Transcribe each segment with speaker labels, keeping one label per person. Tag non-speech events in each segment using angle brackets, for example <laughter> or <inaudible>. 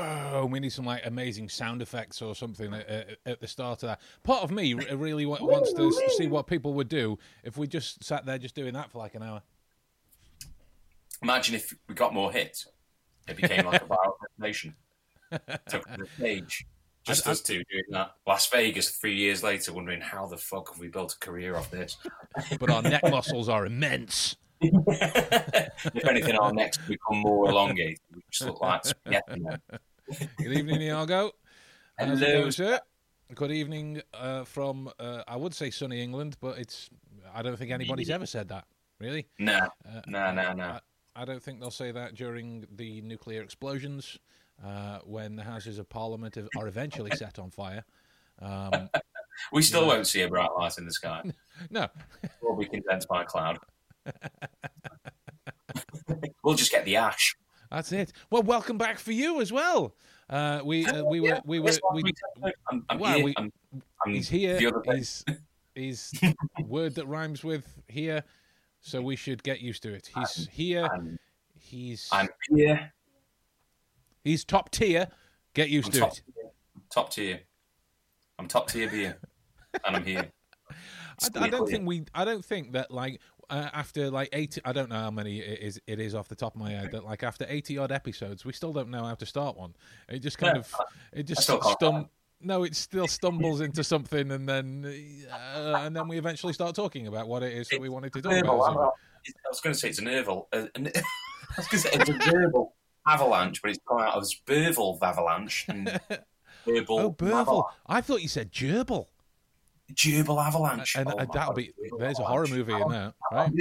Speaker 1: whoa, we need some like amazing sound effects or something at, at, the start of that. Part of me really wants to see what people would do if we just sat there just doing that for like an hour.
Speaker 2: Imagine if we got more hits. It became like a viral <laughs> nation. Took the stage. Just us two doing that. Las Vegas three years later, wondering how the fuck have we built a career off this? <laughs>
Speaker 1: But our neck muscles are immense. <laughs>
Speaker 2: if anything, our necks become more elongated. We just look like spaghetti.
Speaker 1: Good evening, Iago.
Speaker 2: Hello.
Speaker 1: sir? Good evening uh, from, uh, I would say sunny England, but it's, I don't think anybody's ever said that, really.
Speaker 2: No,
Speaker 1: Uh,
Speaker 2: no, no, nah.
Speaker 1: I don't think they'll say that during the nuclear explosions uh, when the Houses of Parliament are eventually set on fire. Um, <laughs>
Speaker 2: We still won't see a bright light in the sky. <laughs>
Speaker 1: no,
Speaker 2: We'll be condensed by a cloud. <laughs> we'll just get the ash.
Speaker 1: That's it. Well, welcome back for you as well. Uh, we uh, we were we were we,
Speaker 2: I'm, I'm
Speaker 1: well,
Speaker 2: here.
Speaker 1: we-
Speaker 2: I'm, I'm
Speaker 1: he's here.
Speaker 2: The other day. <laughs>
Speaker 1: He's he's word that rhymes with here, so we should get used to it. He's here.
Speaker 2: I'm,
Speaker 1: He's
Speaker 2: I'm here.
Speaker 1: he's top tier. Get used
Speaker 2: I'm
Speaker 1: to
Speaker 2: top
Speaker 1: it.
Speaker 2: tier. Top tier. I'm top tier beer, and I'm here. <laughs>
Speaker 1: I, I don't think we. I don't think that like uh, after like eighty. I don't know how many it is. It is off the top of my head that like after eighty odd episodes, we still don't know how to start one. It just kind
Speaker 2: Yeah,
Speaker 1: of. It just stum. No, it still stumbles into something, and then uh, and then we eventually start talking about what it is that we wanted to talk about.
Speaker 2: I was going to say it's an verbal. Uh, an, <laughs> I was going to say it's a verbal avalanche, but it's come out as Burval avalanche. And <laughs>
Speaker 1: Oh, Burble! I thought you said gerbil,
Speaker 2: Gerbil avalanche.
Speaker 1: and
Speaker 2: Oh
Speaker 1: uh, that'll be. There's a horror
Speaker 2: avalanche.
Speaker 1: movie in there,
Speaker 2: I'll
Speaker 1: right?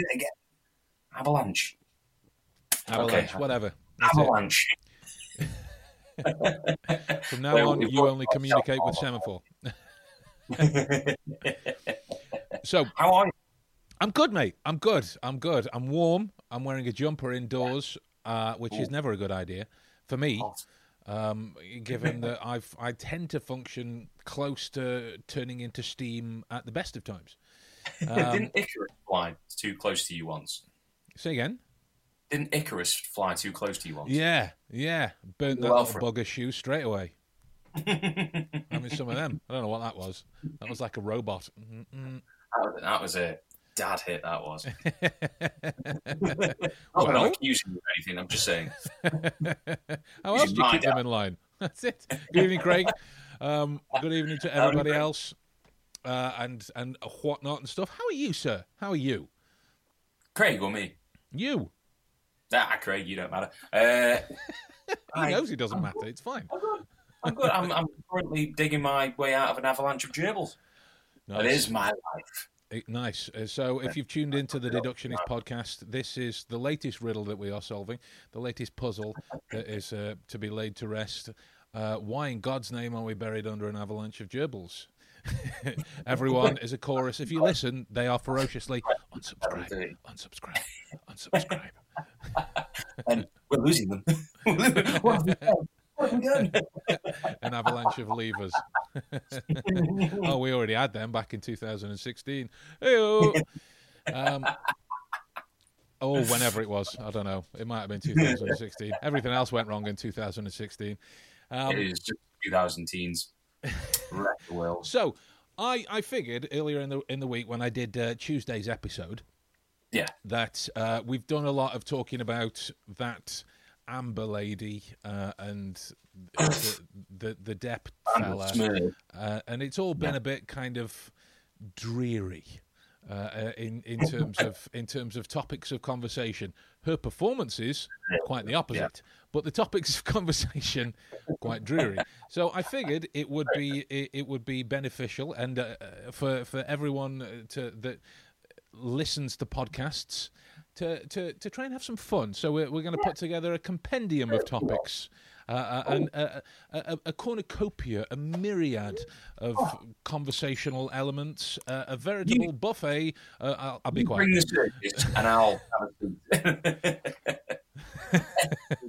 Speaker 2: Avalanche.
Speaker 1: Avalanche,
Speaker 2: Okay.
Speaker 1: whatever. That's.
Speaker 2: Avalanche. <laughs>
Speaker 1: From <laughs> now
Speaker 2: Well,
Speaker 1: on, you only communicate with semaphore. <laughs> So
Speaker 2: How are you?
Speaker 1: I'm good, mate. I'm good. I'm good. I'm warm. I'm wearing a jumper indoors, uh, which is never a good idea for me, um, given that I've I tend to function close to turning into steam at the best of times. <laughs> Um,
Speaker 2: Didn't Icarus fly too close to you once?
Speaker 1: say again.
Speaker 2: Didn't Icarus fly too close to you once?
Speaker 1: Yeah, yeah. Burnt that
Speaker 2: Well,
Speaker 1: bugger shoe straight away. <laughs> I mean, some of them. I don't know what that was. That was like a robot. Mm-mm.
Speaker 2: That was, a dad hit. That was. <laughs> I'm
Speaker 1: Well-
Speaker 2: not accusing you of anything. I'm just saying.
Speaker 1: How else do you keep them in line? That's it. Good evening, Craig. Um, good evening to everybody else, uh, and and whatnot and stuff. How are you, sir? How are you?
Speaker 2: Craig or me?
Speaker 1: You.
Speaker 2: Ah, Craig, you don't matter. Uh, <laughs>
Speaker 1: He
Speaker 2: I-
Speaker 1: knows he doesn't matter. It's fine.
Speaker 2: I'm good. I'm, good. I'm currently digging my way out of an avalanche of gerbils. That
Speaker 1: Nice.
Speaker 2: is my life.
Speaker 1: Eh, Nice. Uh, so, if you've tuned into the Deductionist podcast, this is the latest riddle that we are solving, the latest puzzle that is uh, to be laid to rest. Uh, why in God's name are we buried under an avalanche of gerbils? <laughs> Everyone is a chorus. If you listen, they are ferociously unsubscribe, unsubscribe, unsubscribe. <laughs>
Speaker 2: And we're losing them. <laughs> what have we done? What have we done?
Speaker 1: An avalanche of levers. oh, we already had them back in 2016. Hey-o. Um, oh, whenever it was, I don't know. It might have been 2016. Everything else went wrong in 2016. Um,
Speaker 2: it is just 2000 teens. <laughs> Wreck the world.
Speaker 1: so, I I figured earlier in the in the week when I did uh, Tuesday's episode
Speaker 2: Yeah.
Speaker 1: that uh, we've done a lot of talking about that Amber lady uh, and the the, the Depp fella. Uh, and it's all been a bit kind of dreary uh, uh, in in terms <laughs> of in terms of topics of conversation. Her performances quite the opposite, but the topics of <laughs> conversation quite dreary. So I figured it would be it, it would be beneficial and uh, uh, for for everyone uh, to that listens to podcasts to, to, to try and have some fun. So we're, we're going to put together a compendium of topics, uh, and a, a, cornucopia, a myriad of conversational elements, uh, a veritable buffet. Uh, I'll, I'll be
Speaker 2: You
Speaker 1: quiet.
Speaker 2: Bring the circus and I'll have a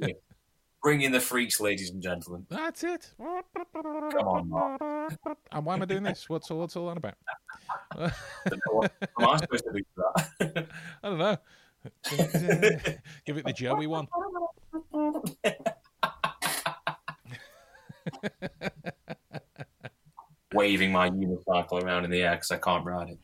Speaker 2: seat. Bring in the freaks, ladies and gentlemen.
Speaker 1: That's it.
Speaker 2: Come on, Mark.
Speaker 1: And why am I doing this? What's what's all that about?
Speaker 2: What am I supposed to do that? <laughs>
Speaker 1: I don't know. <laughs> Give it the Joey one. <laughs> <laughs>
Speaker 2: waving my unicycle around in the air because I can't ride it.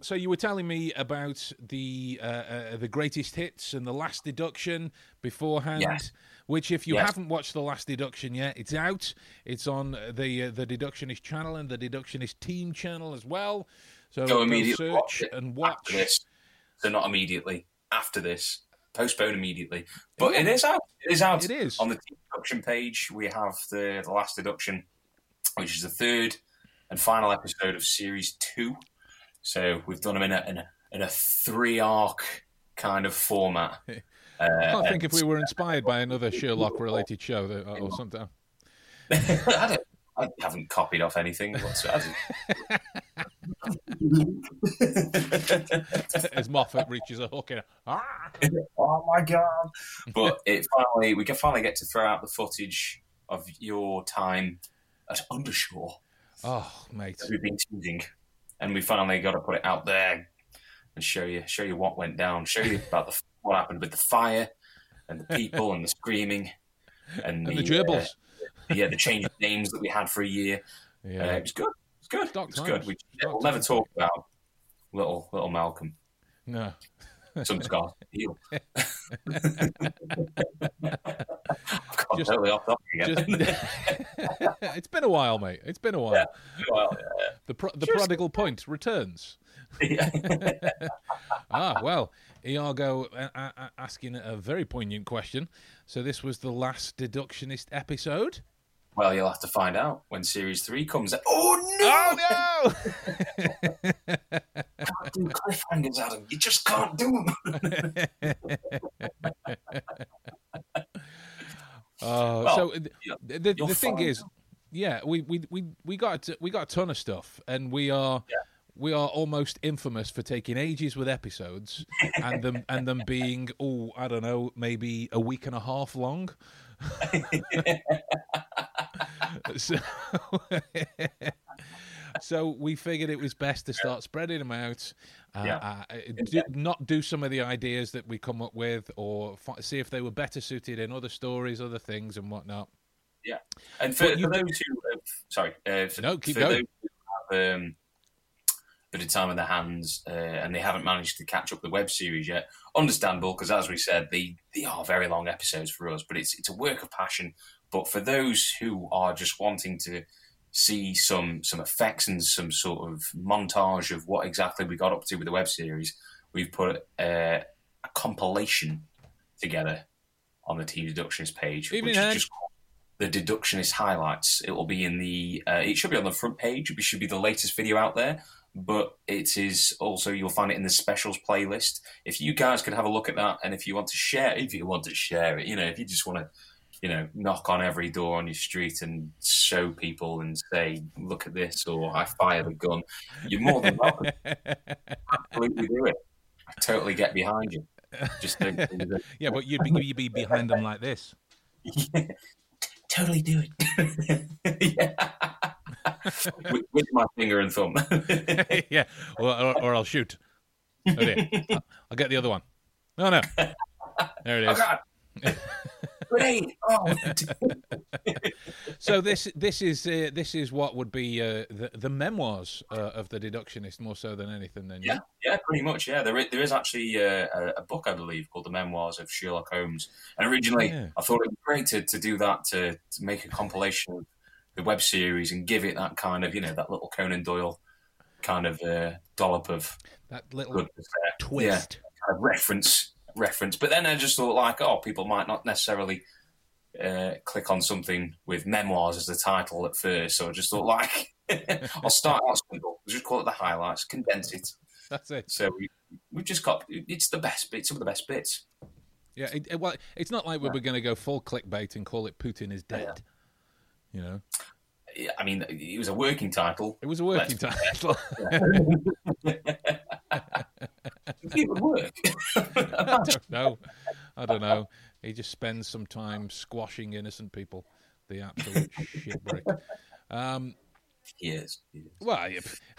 Speaker 1: So you were telling me about the uh, uh, the greatest hits and the last deduction beforehand,
Speaker 2: Yes.
Speaker 1: which if you
Speaker 2: Yes.
Speaker 1: haven't watched the last deduction yet, it's out. It's on the uh, the deductionist channel and the deductionist team channel as well. So
Speaker 2: Go immediately watch
Speaker 1: search
Speaker 2: it
Speaker 1: and
Speaker 2: After
Speaker 1: watch.
Speaker 2: this, so not immediately. After this, postpone immediately. But
Speaker 1: Yeah.
Speaker 2: it is out. It is out.
Speaker 1: It is.
Speaker 2: on the deduction page. We have the, the last deduction, which is the third and final episode of series two. So we've done them in a in a, in a three arc kind of format. <laughs> Uh,
Speaker 1: I think if we were inspired by another Sherlock related show that, or <laughs> something.
Speaker 2: I, don't, I haven't copied off anything whatsoever. <laughs>
Speaker 1: As Moffat reaches a hook in, ah!
Speaker 2: oh my god! But it finally, we can finally get to throw out the footage of your time at Undershore
Speaker 1: oh mate,
Speaker 2: that we've been teasing, and we finally got to put it out there and show you, show you what went down, show you about the, what happened with the fire and the people and the screaming and,
Speaker 1: and the
Speaker 2: uh, yeah, the change of names that we had for a year. Uh,
Speaker 1: Yeah,
Speaker 2: it was good. Good.
Speaker 1: Dark
Speaker 2: It's
Speaker 1: times.
Speaker 2: good. We, we'll never
Speaker 1: times.
Speaker 2: talk about little little Malcolm.
Speaker 1: no.
Speaker 2: Some scars heal. <laughs> <laughs>
Speaker 1: Just-
Speaker 2: totally off topic again. <laughs>
Speaker 1: It's been a while, mate. It's been a while.
Speaker 2: Yeah. well,
Speaker 1: The pro- the
Speaker 2: Just-
Speaker 1: prodigal point returns.
Speaker 2: yeah.
Speaker 1: Ah, well, Iago uh, uh, uh, asking a very poignant question. So this was the last deductionist episode.
Speaker 2: Well, you'll have to find out when series three comes out. Oh
Speaker 1: Oh
Speaker 2: no! Can't do cliffhangers, Adam. You just can't do them.
Speaker 1: no! <laughs> Oh,
Speaker 2: Well,
Speaker 1: so
Speaker 2: yeah,
Speaker 1: the, the, thing
Speaker 2: find
Speaker 1: is, yeah, we, we, we, we got we got a ton of stuff, and we are
Speaker 2: Yeah.
Speaker 1: we are almost infamous for taking ages with episodes, and them and them being oh I don't know maybe a week and a half long. <laughs> so, <laughs> so we figured it was best to start spreading them out. Uh,
Speaker 2: Yeah.
Speaker 1: uh, do, not do some of the ideas that we come up with, or fi- see if they were better suited in other stories, other things, and whatnot.
Speaker 2: Yeah, and for, for those who have, sorry, uh, for,
Speaker 1: No, keep
Speaker 2: for
Speaker 1: going.
Speaker 2: those who have um, a bit of time in their hands uh, and they haven't managed to catch up the web series yet, understandable because as we said, they, they are very long episodes for us, but it's it's a work of passion. But for those who are just wanting to see some some effects and some sort of montage of what exactly we got up to with the web series, we've put uh, a compilation together on the Team Deductionist page,
Speaker 1: Evening,
Speaker 2: which is just called the Deductionist highlights. It will be in the. Uh, it should be on the front page. It should be the latest video out there. But it is also you'll find it in the specials playlist. If you guys could have a look at that, and if you want to share, if you want to share it, you know, if you just want to, you know, knock on every door on your street and show people and say, "Look at this," or "I fired a gun," you're more than welcome. <laughs> Absolutely do it. I totally get behind you. Just don't <laughs>
Speaker 1: yeah, but you'd be, you'd be behind them like this.
Speaker 2: Yeah. <laughs> Totally do it. yeah. with, with my finger and thumb.
Speaker 1: yeah, or, or, or I'll shoot. Oh. I'll, get the other one. No, no. There it
Speaker 2: oh,
Speaker 1: is.
Speaker 2: oh. <laughs> Grenade! Oh.
Speaker 1: So this this is uh, this is what would be uh, the the memoirs uh, of the deductionist more so than anything. Then
Speaker 2: yeah, yeah, pretty much. Yeah, there is, there is actually uh, a, a book I believe called The Memoirs of Sherlock Holmes. And originally,
Speaker 1: Yeah.
Speaker 2: I thought it'd be great to, to do that to, to make a compilation of the web series and give it that kind of you know that little Conan Doyle kind of uh, dollop of
Speaker 1: that little twist.
Speaker 2: kind of reference reference. But then I just thought like, oh, people might not necessarily uh, click on something with memoirs as the title at first. So I just thought like, <laughs> I'll start out simple. Just call it the highlights, condense it. <laughs>
Speaker 1: That's it.
Speaker 2: So we we've just got it's the best bits, some of the best bits.
Speaker 1: Yeah. It, it- well, it's not like we're going to go full clickbait and call it "Putin is dead." You know,
Speaker 2: I mean, it was a working title.
Speaker 1: it was a working title. <laughs>
Speaker 2: It would work. <laughs>
Speaker 1: I don't know. I don't know. He just spends some time squashing innocent people. The absolute shitbrick. Um,
Speaker 2: yes. yes.
Speaker 1: well,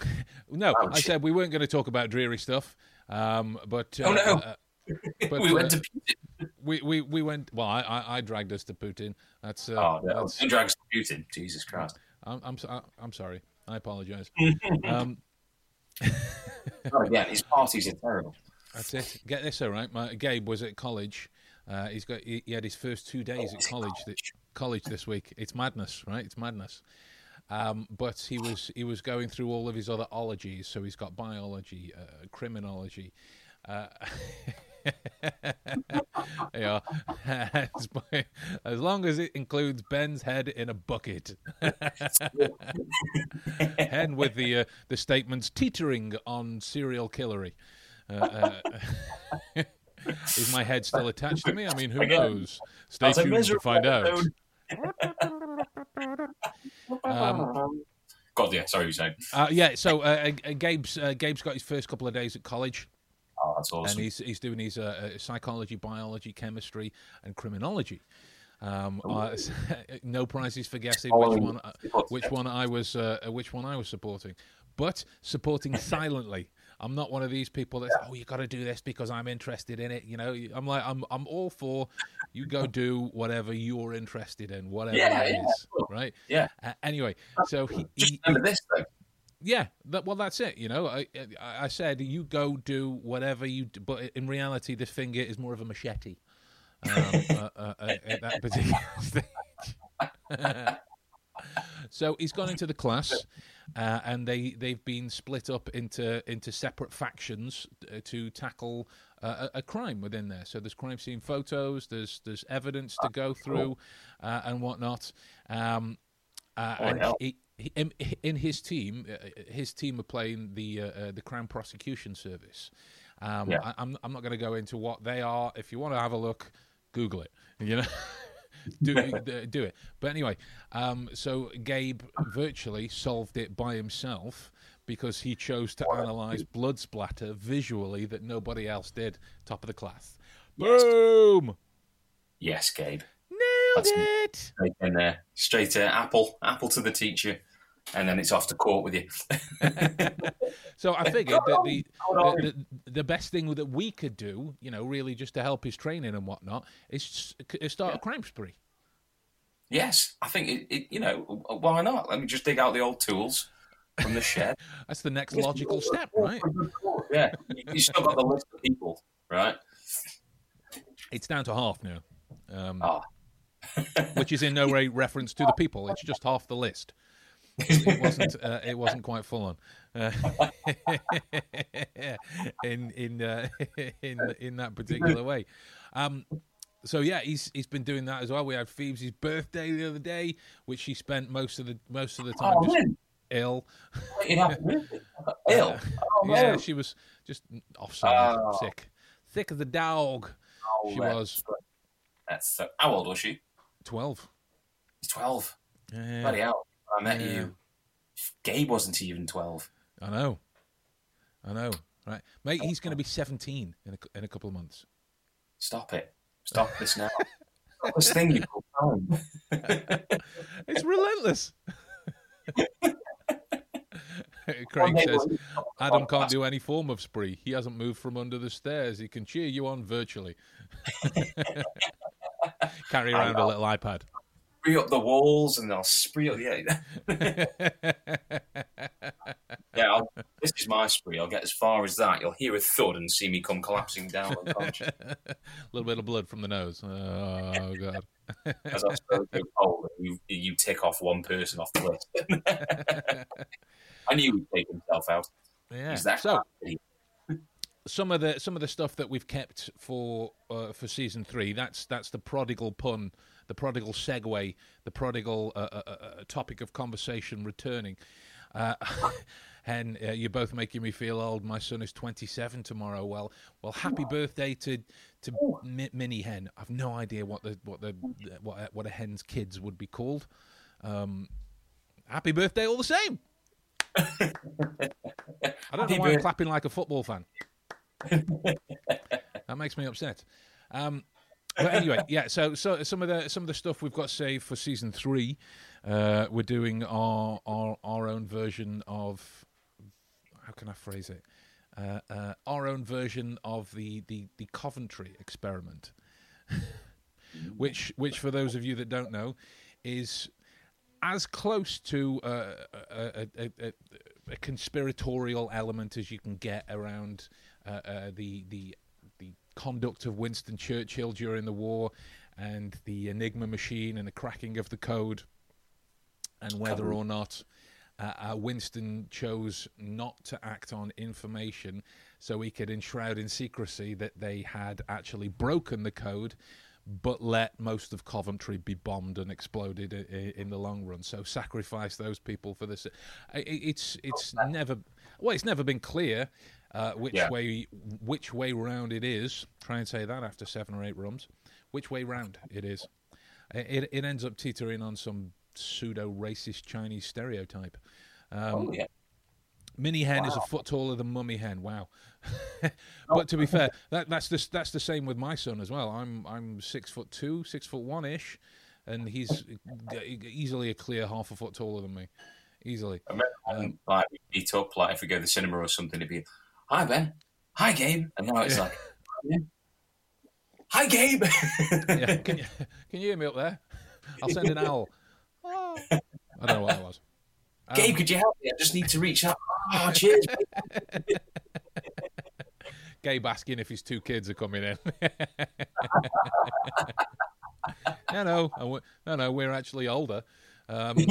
Speaker 1: <laughs> no, I said we weren't going to talk about dreary stuff. Um, but uh,
Speaker 2: Oh, no.
Speaker 1: uh, <laughs> But,
Speaker 2: we went
Speaker 1: uh,
Speaker 2: to Putin.
Speaker 1: we, we we went. Well, I I, I dragged us to Putin. That's uh,
Speaker 2: Oh, no.
Speaker 1: that's
Speaker 2: Don't drag us to Putin. Jesus Christ.
Speaker 1: I'm I'm I'm sorry. I apologize. um,
Speaker 2: Not again. His parties are terrible.
Speaker 1: that's it. Get this, all right. My Gabe was at college. Uh, he's got he, he had his first two days at college. Th- college this week. It's madness, right? It's madness. Um, but he was he was going through all of his other ologies. So he's got biology, uh, criminology. Uh, <laughs> <laughs> yeah, as, long as it includes Ben's head in a bucket. <laughs> Hen with the uh, the statements teetering on serial killery. Uh, uh, <laughs> is my head still attached to me? I mean, who
Speaker 2: Again,
Speaker 1: knows? Stay tuned to find out. Um,
Speaker 2: God, yeah. Sorry, you saying.
Speaker 1: Uh, yeah, so uh, Gabe's uh, Gabe's got his first couple of days at college,
Speaker 2: Oh, that's awesome.
Speaker 1: and he's he's doing his uh, uh, psychology, biology, chemistry, and criminology. Um, uh, <laughs> no prizes for guessing which one uh, which one I was uh, uh, which one I was supporting, but supporting silently. I'm not one of these people that's oh you got to do this because I'm interested in it. You know, I'm like I'm I'm all for you go do whatever you're interested in, whatever
Speaker 2: Yeah,
Speaker 1: it
Speaker 2: yeah,
Speaker 1: is,
Speaker 2: sure.
Speaker 1: right?
Speaker 2: Yeah.
Speaker 1: Anyway, so he,
Speaker 2: Just
Speaker 1: he,
Speaker 2: remember this, though.
Speaker 1: Yeah, that, well, that's it. You know, I, I I said you go do whatever you, do, but in reality, this finger is more of a machete. Um, <laughs> uh, uh, uh, at that particular <laughs> stage. <laughs> so he's gone into the class, uh, and they they've been split up into into separate factions uh, to tackle uh, a, a crime within there. So there's crime scene photos, there's there's evidence to go through, uh, and whatnot. Um, uh, and he, he, in, in his team, uh, his team are playing the uh, uh, the Crown Prosecution Service. Um,
Speaker 2: Yeah.
Speaker 1: I, I'm I'm not going to go into what they are. If you want to have a look, Google it. <laughs> You know, do <laughs> do it. But anyway, um, so Gabe virtually solved it by himself because he chose to analyze blood splatter visually that nobody else did. Top of the class.
Speaker 2: Yes.
Speaker 1: Boom!
Speaker 2: Yes, Gabe.
Speaker 1: Nailed
Speaker 2: That's-
Speaker 1: it.
Speaker 2: Straight in there. Straight to Apple. Apple to the teacher. And then it's off to court with you. <laughs>
Speaker 1: So I figured that the, the, the the best thing that we could do, you know, really just to help his training and whatnot, is s- is start a crime spree.
Speaker 2: yes, I think, it, it, you know, why not? Let me just dig out the old tools from the shed. <laughs>
Speaker 1: That's the next logical step, right?
Speaker 2: Yeah. You you still got the list of people, right?
Speaker 1: It's down to half now, um,
Speaker 2: Ah.
Speaker 1: which is in no <laughs> way reference to the people. It's just half the list. It <laughs> wasn't. Uh, it wasn't quite full on. Uh, <laughs> in in uh, <laughs> in in that particular way. Um, so yeah, he's he's been doing that as well. We had Phoebe's birthday the other day, which she spent most of the most of the time
Speaker 2: Oh,
Speaker 1: just ill.
Speaker 2: Ill. Oh,
Speaker 1: yeah,
Speaker 2: no.
Speaker 1: she was just offside,
Speaker 2: Oh.
Speaker 1: sick, thick as a dog.
Speaker 2: Oh,
Speaker 1: she
Speaker 2: that's-
Speaker 1: was.
Speaker 2: That's so, how old was she?
Speaker 1: Twelve.
Speaker 2: She's 12.
Speaker 1: Yeah,
Speaker 2: Bloody hell. I met
Speaker 1: Yeah.
Speaker 2: you. Gabe wasn't even 12.
Speaker 1: I know, I know. Right, mate. Oh, he's going to be seventeen in a, in a couple of months.
Speaker 2: Stop it. Stop this now. Stop this thing you call time. <laughs>
Speaker 1: It's relentless. <laughs> Craig says Adam can't do any form of spree. He hasn't moved from under the stairs. He can cheer you on virtually. <laughs> Carry around a little iPad.
Speaker 2: Spree up the walls and I'll spree up. Yeah, <laughs> yeah. I'll, this is my spree. I'll get as far as that. You'll hear a thud and see me come collapsing down unconscious <laughs>
Speaker 1: a little bit of blood from the nose. Oh god.
Speaker 2: as I cold. You, you tick off one person off the list. <laughs> I knew he'd take himself out.
Speaker 1: Yeah. So some of the some of the stuff that we've kept for uh, for season three. That's that's the prodigal pun, the prodigal segue, the prodigal uh, uh, uh, topic of conversation returning. Uh, <laughs> and uh, you're both making me feel old. My son is 27 tomorrow. Well, well, happy birthday to to Mi- Mini Hen. I've no idea what the what the what a, what a hen's kids would be called. Um, happy birthday, all the same. I don't know why I'm clapping like a football fan. that makes me upset. Um, but anyway, yeah. So, so some of the some of the stuff we've got saved for season three, uh, we're doing our, our our own version of how can I phrase it? uh, uh, our own version of the, the, the Coventry experiment, <laughs> which which for those of you that don't know is as close to uh, a, a, a, a, conspiratorial element as you can get around uh, uh, the the the conduct of Winston Churchill during the war and the Enigma machine and the cracking of the code and whether or not uh, uh, Winston chose not to act on information so he could enshroud in secrecy that they had actually broken the code but let most of Coventry be bombed and exploded in, the long run. So sacrifice those people for this. It's it's never well, it's never been clear uh, which yeah. way which way round it is. Try and say that after seven or eight rums. Which way round it is. It it ends up teetering on some pseudo racist Chinese stereotype. Um, oh, yeah. Mini hen wow. is a foot taller than mummy hen. Wow. <laughs> but to be fair, that, that's the that's the same with my son as well. I'm I'm six foot two, six foot one ish, and he's easily a clear half a foot taller than me, easily.
Speaker 2: Um, like we meet up, like if we go to the cinema or something, it'd be, "Hi Ben, hi Gabe," and now it's like, "Hi Gabe." <laughs>
Speaker 1: yeah, can you can you hear me up there? I'll send an owl. Oh. I don't know what it was.
Speaker 2: Gabe, um, could you help me? I just need to reach out. Oh, cheers.
Speaker 1: Gabe asking if his two kids are coming in. <laughs> no, no, no, no. We're actually older. Um, <laughs>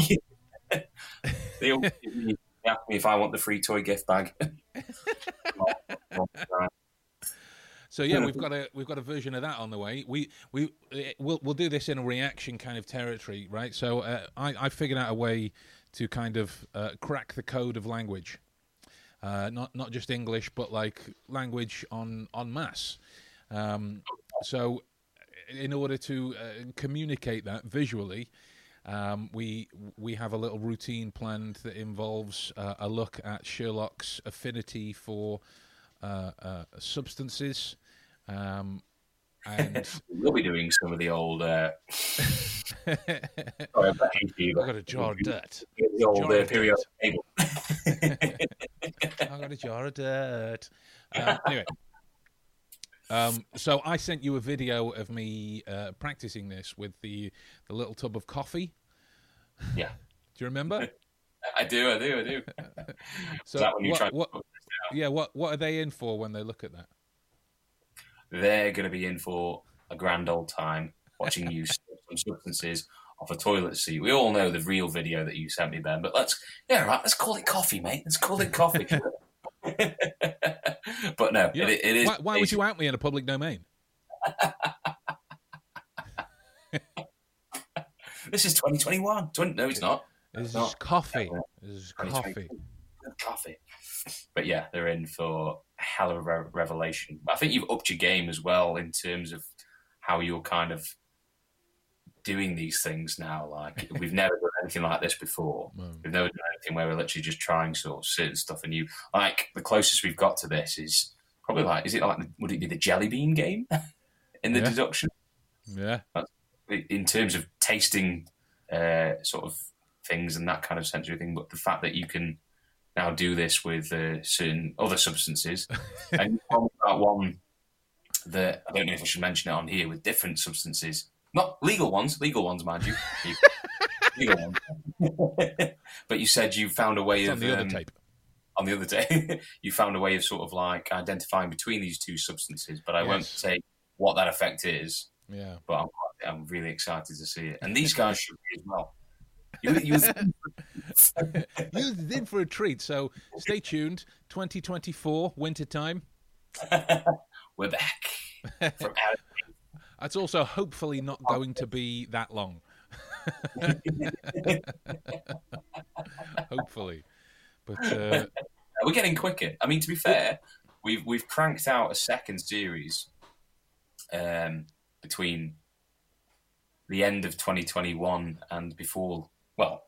Speaker 2: they ask me if I want the free toy gift bag. <laughs>
Speaker 1: So yeah, we've <laughs> got a we've got a version of that on the way. We we we'll we'll do this in a reaction kind of territory, right? So uh, I I figured out a way to kind of uh, crack the code of language, uh, not not just English, but like language on on mass. Um, so, in order to uh, communicate that visually, um, we we have a little routine planned that involves uh, a look at Sherlock's affinity for uh, uh, substances. Um, and <laughs>
Speaker 2: we'll be doing some of the old. Uh... <laughs>
Speaker 1: Sorry, I've got a jar of dirt. <laughs> The old jar uh, periodic table. I've got a jar of dirt. Um, anyway, um, so I sent you a video of me uh, practicing this with the the little tub of coffee.
Speaker 2: Yeah. <laughs>
Speaker 1: Do you remember? <laughs>
Speaker 2: I do. I do. I do. <laughs>
Speaker 1: so what, what, yeah, what what are they in for when they look at that?
Speaker 2: they're going to be in for a grand old time watching you some substances off a toilet seat. We all know the real video that you sent me, Ben, but let's, yeah, right, let's call it coffee, mate. Let's call it coffee. <laughs> but no, yeah. it, it is.
Speaker 1: Why, why would you out me in a public domain? <laughs>
Speaker 2: this is 2021. 20, no, it's not.
Speaker 1: This is not. coffee. This is coffee.
Speaker 2: Coffee. But yeah, they're in for hell of a re- revelation. I think you've upped your game as well in terms of how you're kind of doing these things now. Like <laughs> we've never done anything like this before. No. We've never done anything where we're literally just trying sort of certain stuff. And you like the closest we've got to this is probably like is it like would it be the jelly bean game <laughs> in the yeah. deduction?
Speaker 1: Yeah.
Speaker 2: In terms of tasting uh, sort of things and that kind of sensory thing, but the fact that you can now do this with uh, certain other substances. <laughs> and about one that I don't know if I should mention it on here with different substances, not legal ones, legal ones, mind you, <laughs> legal ones. <laughs> but you said you found a way
Speaker 1: it's
Speaker 2: of
Speaker 1: on the um, other tape.
Speaker 2: On the other day, <laughs> you found a way of sort of like identifying between these two substances, but I yes. won't say what that effect is.
Speaker 1: Yeah,
Speaker 2: but I'm, I'm really excited to see it, and these guys should be as well. You,
Speaker 1: you, you in for a treat. So stay tuned. 2024, winter time.
Speaker 2: We're back.
Speaker 1: That's also hopefully not going to be that long. <laughs> hopefully, but <laughs> uh...
Speaker 2: we're getting quicker. I mean, to be fair, we've we've cranked out a second series um, between the end of 2021 and before well,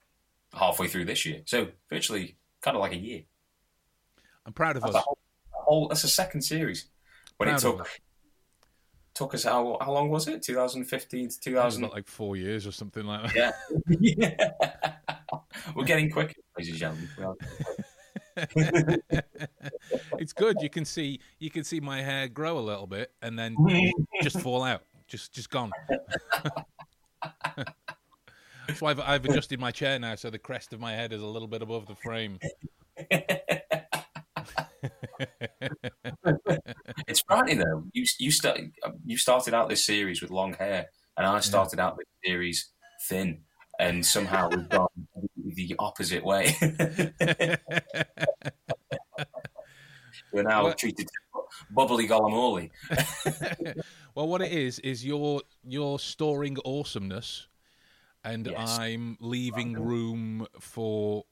Speaker 2: halfway through this year. So virtually kind of like a year.
Speaker 1: I'm proud of
Speaker 2: that's
Speaker 1: us.
Speaker 2: A whole, a whole, that's a second series. When proud it took took us how how long was it? 2015 to 2000.
Speaker 1: like four years or something like
Speaker 2: that. Yeah, yeah. <laughs> we're getting quicker, ladies and gentlemen. <laughs>
Speaker 1: it's good. You can see you can see my hair grow a little bit and then just <laughs> fall out, just just gone. That's why I've, I've adjusted my chair now, so the crest of my head is a little bit above the frame.
Speaker 2: It's funny though. You you start um, you started out this series with long hair, and I started out this series thin, and somehow we've gone the opposite way. <laughs> We're now well, treated bubbly golamoli. <laughs>
Speaker 1: well, what it is is you're you're storing awesomeness, and yes. I'm leaving room for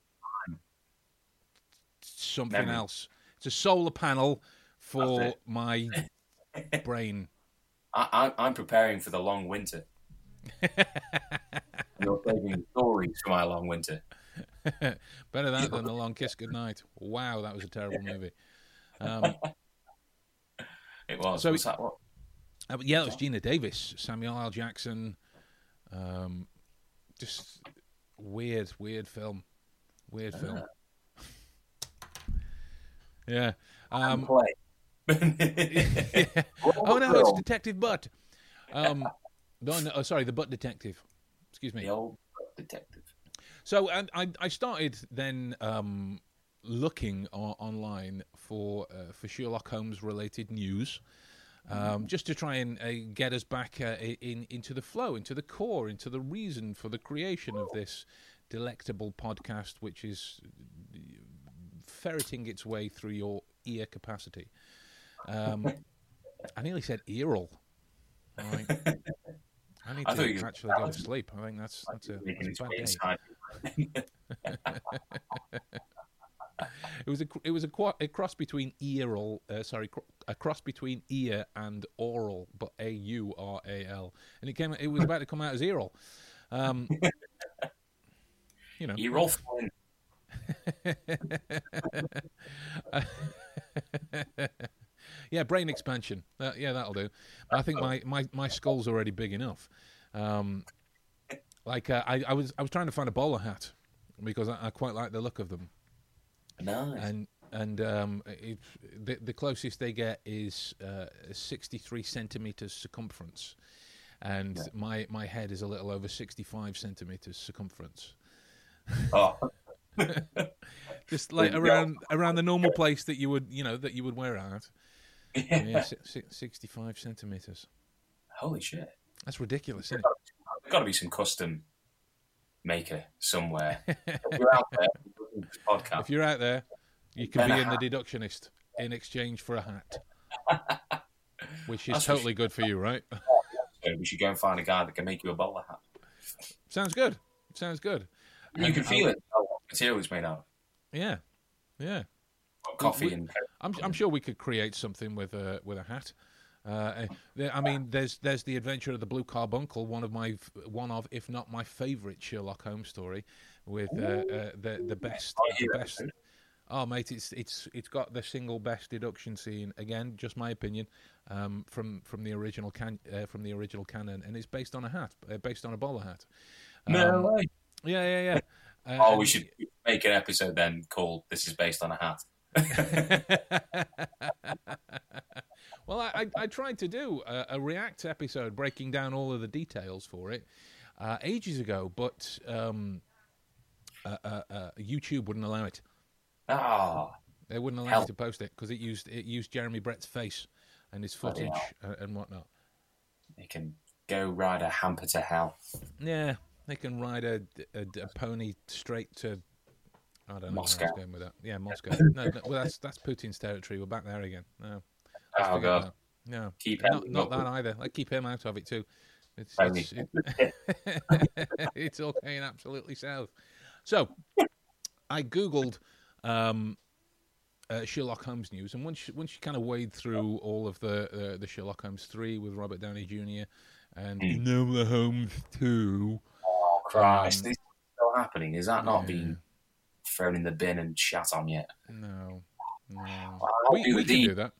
Speaker 1: something Memory. else. It's a solar panel for my <laughs> brain.
Speaker 2: I, am preparing for the long winter. <laughs> You're saving stories for my long winter. <laughs>
Speaker 1: Better that than the long kiss goodnight. Wow, that was a terrible movie. Um,
Speaker 2: it was. So, was that what?
Speaker 1: Uh, yeah, it was Geena Davis, Samuel L. Jackson. Um, just weird, weird film. Weird film. Uh. Yeah. Um, yeah. <laughs> Oh no, it's Detective Butt. Um, no, no, oh, sorry, the Butt Detective. Excuse me.
Speaker 2: The old Detective.
Speaker 1: So, and I, I started then um, looking o- online for uh, for Sherlock Holmes related news. Um, just to try and uh, get us back uh, in into the flow, into the core, into the reason for the creation of this delectable podcast, which is ferreting its way through your ear capacity. Um, I nearly said earl. Right. <laughs> I need I to actually go to sleep. I think that's that's a, that's a bad day. <laughs> it was a it was a, a cross between earl, uh, sorry, a cross between ear and oral, but A U R A L, and it came. It was about to come out as earl. Um, <laughs> you know,
Speaker 2: earl. <laughs>
Speaker 1: yeah, brain expansion. Uh, yeah, that'll do. I think my, my, my skull's already big enough. Um, like uh, I, I was I was trying to find a bowler hat because I, I quite like the look of them.
Speaker 2: Nice.
Speaker 1: And and um, it, the the closest they get is uh, 63 centimeters circumference, and yeah. my my head is a little over 65 centimeters circumference.
Speaker 2: Oh. <laughs> <laughs>
Speaker 1: just like around around the normal place that you would you know that you would wear out. Yeah, yeah sixty-five centimeters.
Speaker 2: Holy shit!
Speaker 1: That's ridiculous?
Speaker 2: There's got to be some custom maker somewhere. <laughs> if you're out there, podcast.
Speaker 1: If you're out there, you can be in the deductionist in exchange for a hat, <laughs> which is That's totally good for you, right?
Speaker 2: we should go and find a guy that can make you a bowler hat.
Speaker 1: Sounds good. Sounds good.
Speaker 2: You and, can feel um, it oh, material is made out.
Speaker 1: Yeah, yeah.
Speaker 2: Coffee we, and.
Speaker 1: I'm, I'm sure we could create something with a with a hat. Uh, eh, I mean, there's there's the Adventure of the Blue Carbuncle, one of my one of if not my favourite Sherlock Holmes story, with uh, uh, the the best oh, the best. Oh mate, it's it's it's got the single best deduction scene again. Just my opinion, um, from from the original can uh, from the original canon, and it's based on a hat, uh, based on a bowler hat.
Speaker 2: Um, no way.
Speaker 1: Yeah, yeah, yeah.
Speaker 2: Uh, oh, we should make an episode then called "This is based on a hat." <laughs>
Speaker 1: well, I, I, tried to do a, a, React episode breaking down all of the details for it uh, ages ago, but um, uh, uh, uh YouTube wouldn't allow it.
Speaker 2: Ah,
Speaker 1: they wouldn't allow me to post it because it used it used Jeremy Brett's face and his footage and whatnot.
Speaker 2: They can go ride a hamper to hell.
Speaker 1: Yeah, they can ride a, a, a pony straight to. I don't know Moscow. where I going with that. Yeah, Moscow. <laughs> no, no, well, that's that's Putin's territory. We're back there again. No.
Speaker 2: Oh god. That.
Speaker 1: No. Keep not, not that either. Like keep him out of it too. It's it's, it, <laughs> <laughs> it's all going absolutely south. So, I googled um, uh, Sherlock Holmes news, and once you, once you kind of wade through all of the uh, the Sherlock Holmes three with Robert Downey Jr. and mm. Enola Holmes two,
Speaker 2: Christ, um, this is still happening. Is that not yeah. being thrown in the bin and shat on yet?
Speaker 1: No. no. Well, we, we can do that.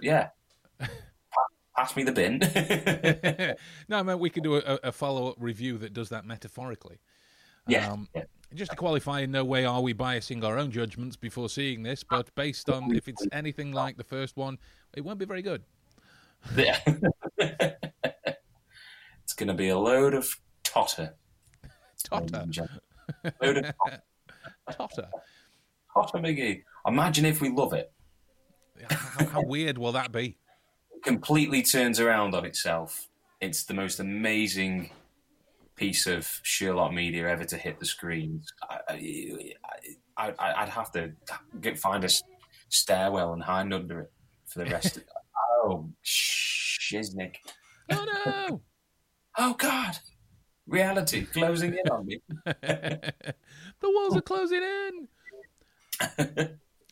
Speaker 2: Yeah. <laughs> Pass me the bin. <laughs>
Speaker 1: no, man, we can do a, a follow up review that does that metaphorically.
Speaker 2: Yeah, um, yeah.
Speaker 1: Just to qualify, in no way are we biasing our own judgments before seeing this, but based on if it's anything like the first one, it won't be very good.
Speaker 2: Yeah. <laughs> it's going to be a load of totter.
Speaker 1: Totter. Totter.
Speaker 2: totter, McGee. Imagine if we love it.
Speaker 1: How, how weird will that be?
Speaker 2: It completely turns around on itself. It's the most amazing piece of Sherlock media ever to hit the screens. I, I, I, would have to get, find a stairwell and hide under it for the rest of <laughs> Oh, shiznick.
Speaker 1: Oh, no.
Speaker 2: oh, God. Reality closing in on me. <laughs>
Speaker 1: the walls are closing in.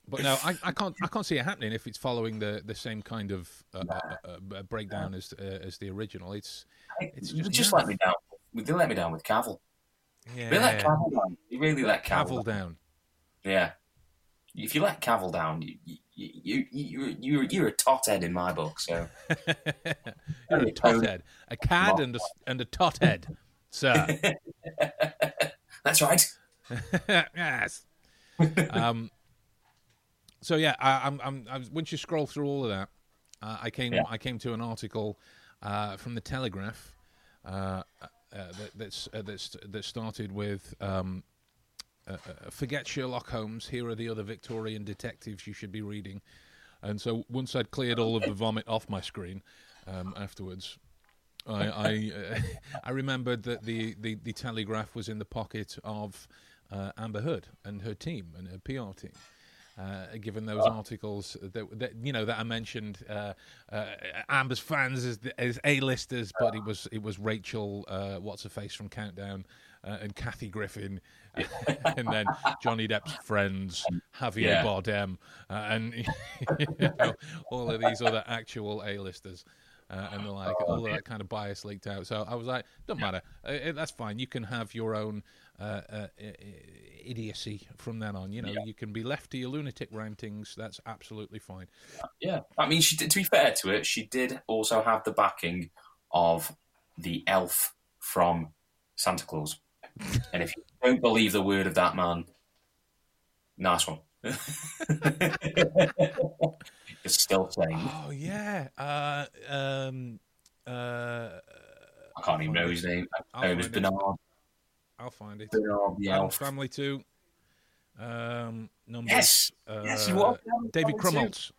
Speaker 1: but no, I, I, can't. I can't see it happening if it's following the, the same kind of uh, uh, uh, breakdown as uh, as the original. It's it's just,
Speaker 2: just let me down. They let me down with Cavill. Yeah. They let Cavill down. You really let Cavill,
Speaker 1: Cavill down. down.
Speaker 2: Yeah. If you let Cavill down, you, you, you, you, you're a tot head in my book. So <laughs>
Speaker 1: you're a tot head, a cad and a, and a tot sir. <laughs>
Speaker 2: That's right. <laughs>
Speaker 1: yes. um. So yeah, I, I'm, I'm, I was, once you scroll through all of that, uh, I came, yeah. I came to an article uh, from the Telegraph uh, uh that, that's uh, that's that started with. Um, uh, uh, forget Sherlock Holmes. Here are the other Victorian detectives you should be reading. And so once I'd cleared all of the vomit off my screen, um, afterwards, I I, uh, <laughs> I, remembered that the, the, the, Telegraph was in the pocket of uh, Amber Heard and her team and her PR team. Uh, given those articles that, that, you know that I mentioned, uh, Amber's fans as, as A-listers, but it was it was Rachel, what's her face from Countdown, and Kathy Griffin, <laughs> and then Johnny Depp's friends, Javier yeah. Bardem, uh, and <laughs> you know, all of these other actual A-listers. Uh, and like all of that kind of bias leaked out. So I was like, don't matter, uh, that's fine. You can have your own uh, uh, idiocy from then on. You know, yeah. you can be left to your lunatic rantings. That's absolutely fine.
Speaker 2: Yeah, I mean, she did, to be fair to it, she did also have the backing of the elf from Santa Claus. and if you don't believe the word of that man, nice one. It's still saying.
Speaker 1: Oh yeah. Uh, um, uh,
Speaker 2: I can't even know his name. I'll it was Bernard.
Speaker 1: I'll find it.
Speaker 2: Bernard the Elf.
Speaker 1: Family too. Um, number.
Speaker 2: Yes.
Speaker 1: Uh,
Speaker 2: yes, you are.
Speaker 1: David Krumholtz.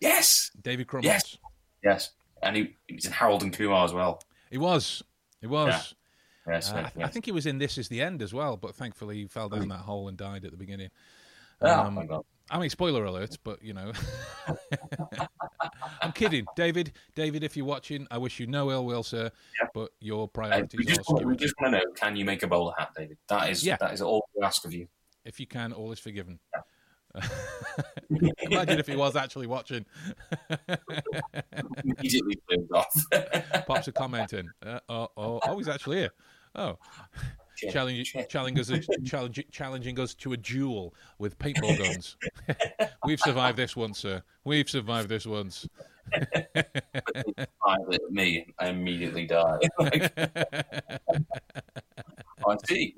Speaker 2: Yes.
Speaker 1: David Krumholtz.
Speaker 2: Yes. Yes. And he, he was in Harold and Kumar as well.
Speaker 1: He was. He was.
Speaker 2: Yeah. Yes,
Speaker 1: uh, I, th-
Speaker 2: yes.
Speaker 1: I, think he was in This Is the End as well, but thankfully he fell down that hole and died at the beginning.
Speaker 2: Oh, um,
Speaker 1: I mean, spoiler alert, but you know, <laughs> I'm kidding, David. David, if you're watching, I wish you no ill will, sir. Yeah. But your priorities
Speaker 2: uh, we just. We just want to know: Can you make a bowler hat, David? That is, yeah. that is all we ask of you.
Speaker 1: If you can, all is forgiven. Yeah. <laughs> Imagine if he was actually watching. <laughs>
Speaker 2: Immediately off.
Speaker 1: Pops a comment in. Uh, oh, oh, oh, he's actually here. Oh, challenging, challenging us, challenging us to a duel with paintball guns. <laughs> We've survived this once, sir. We've survived this once.
Speaker 2: me, I immediately die. <laughs> I see.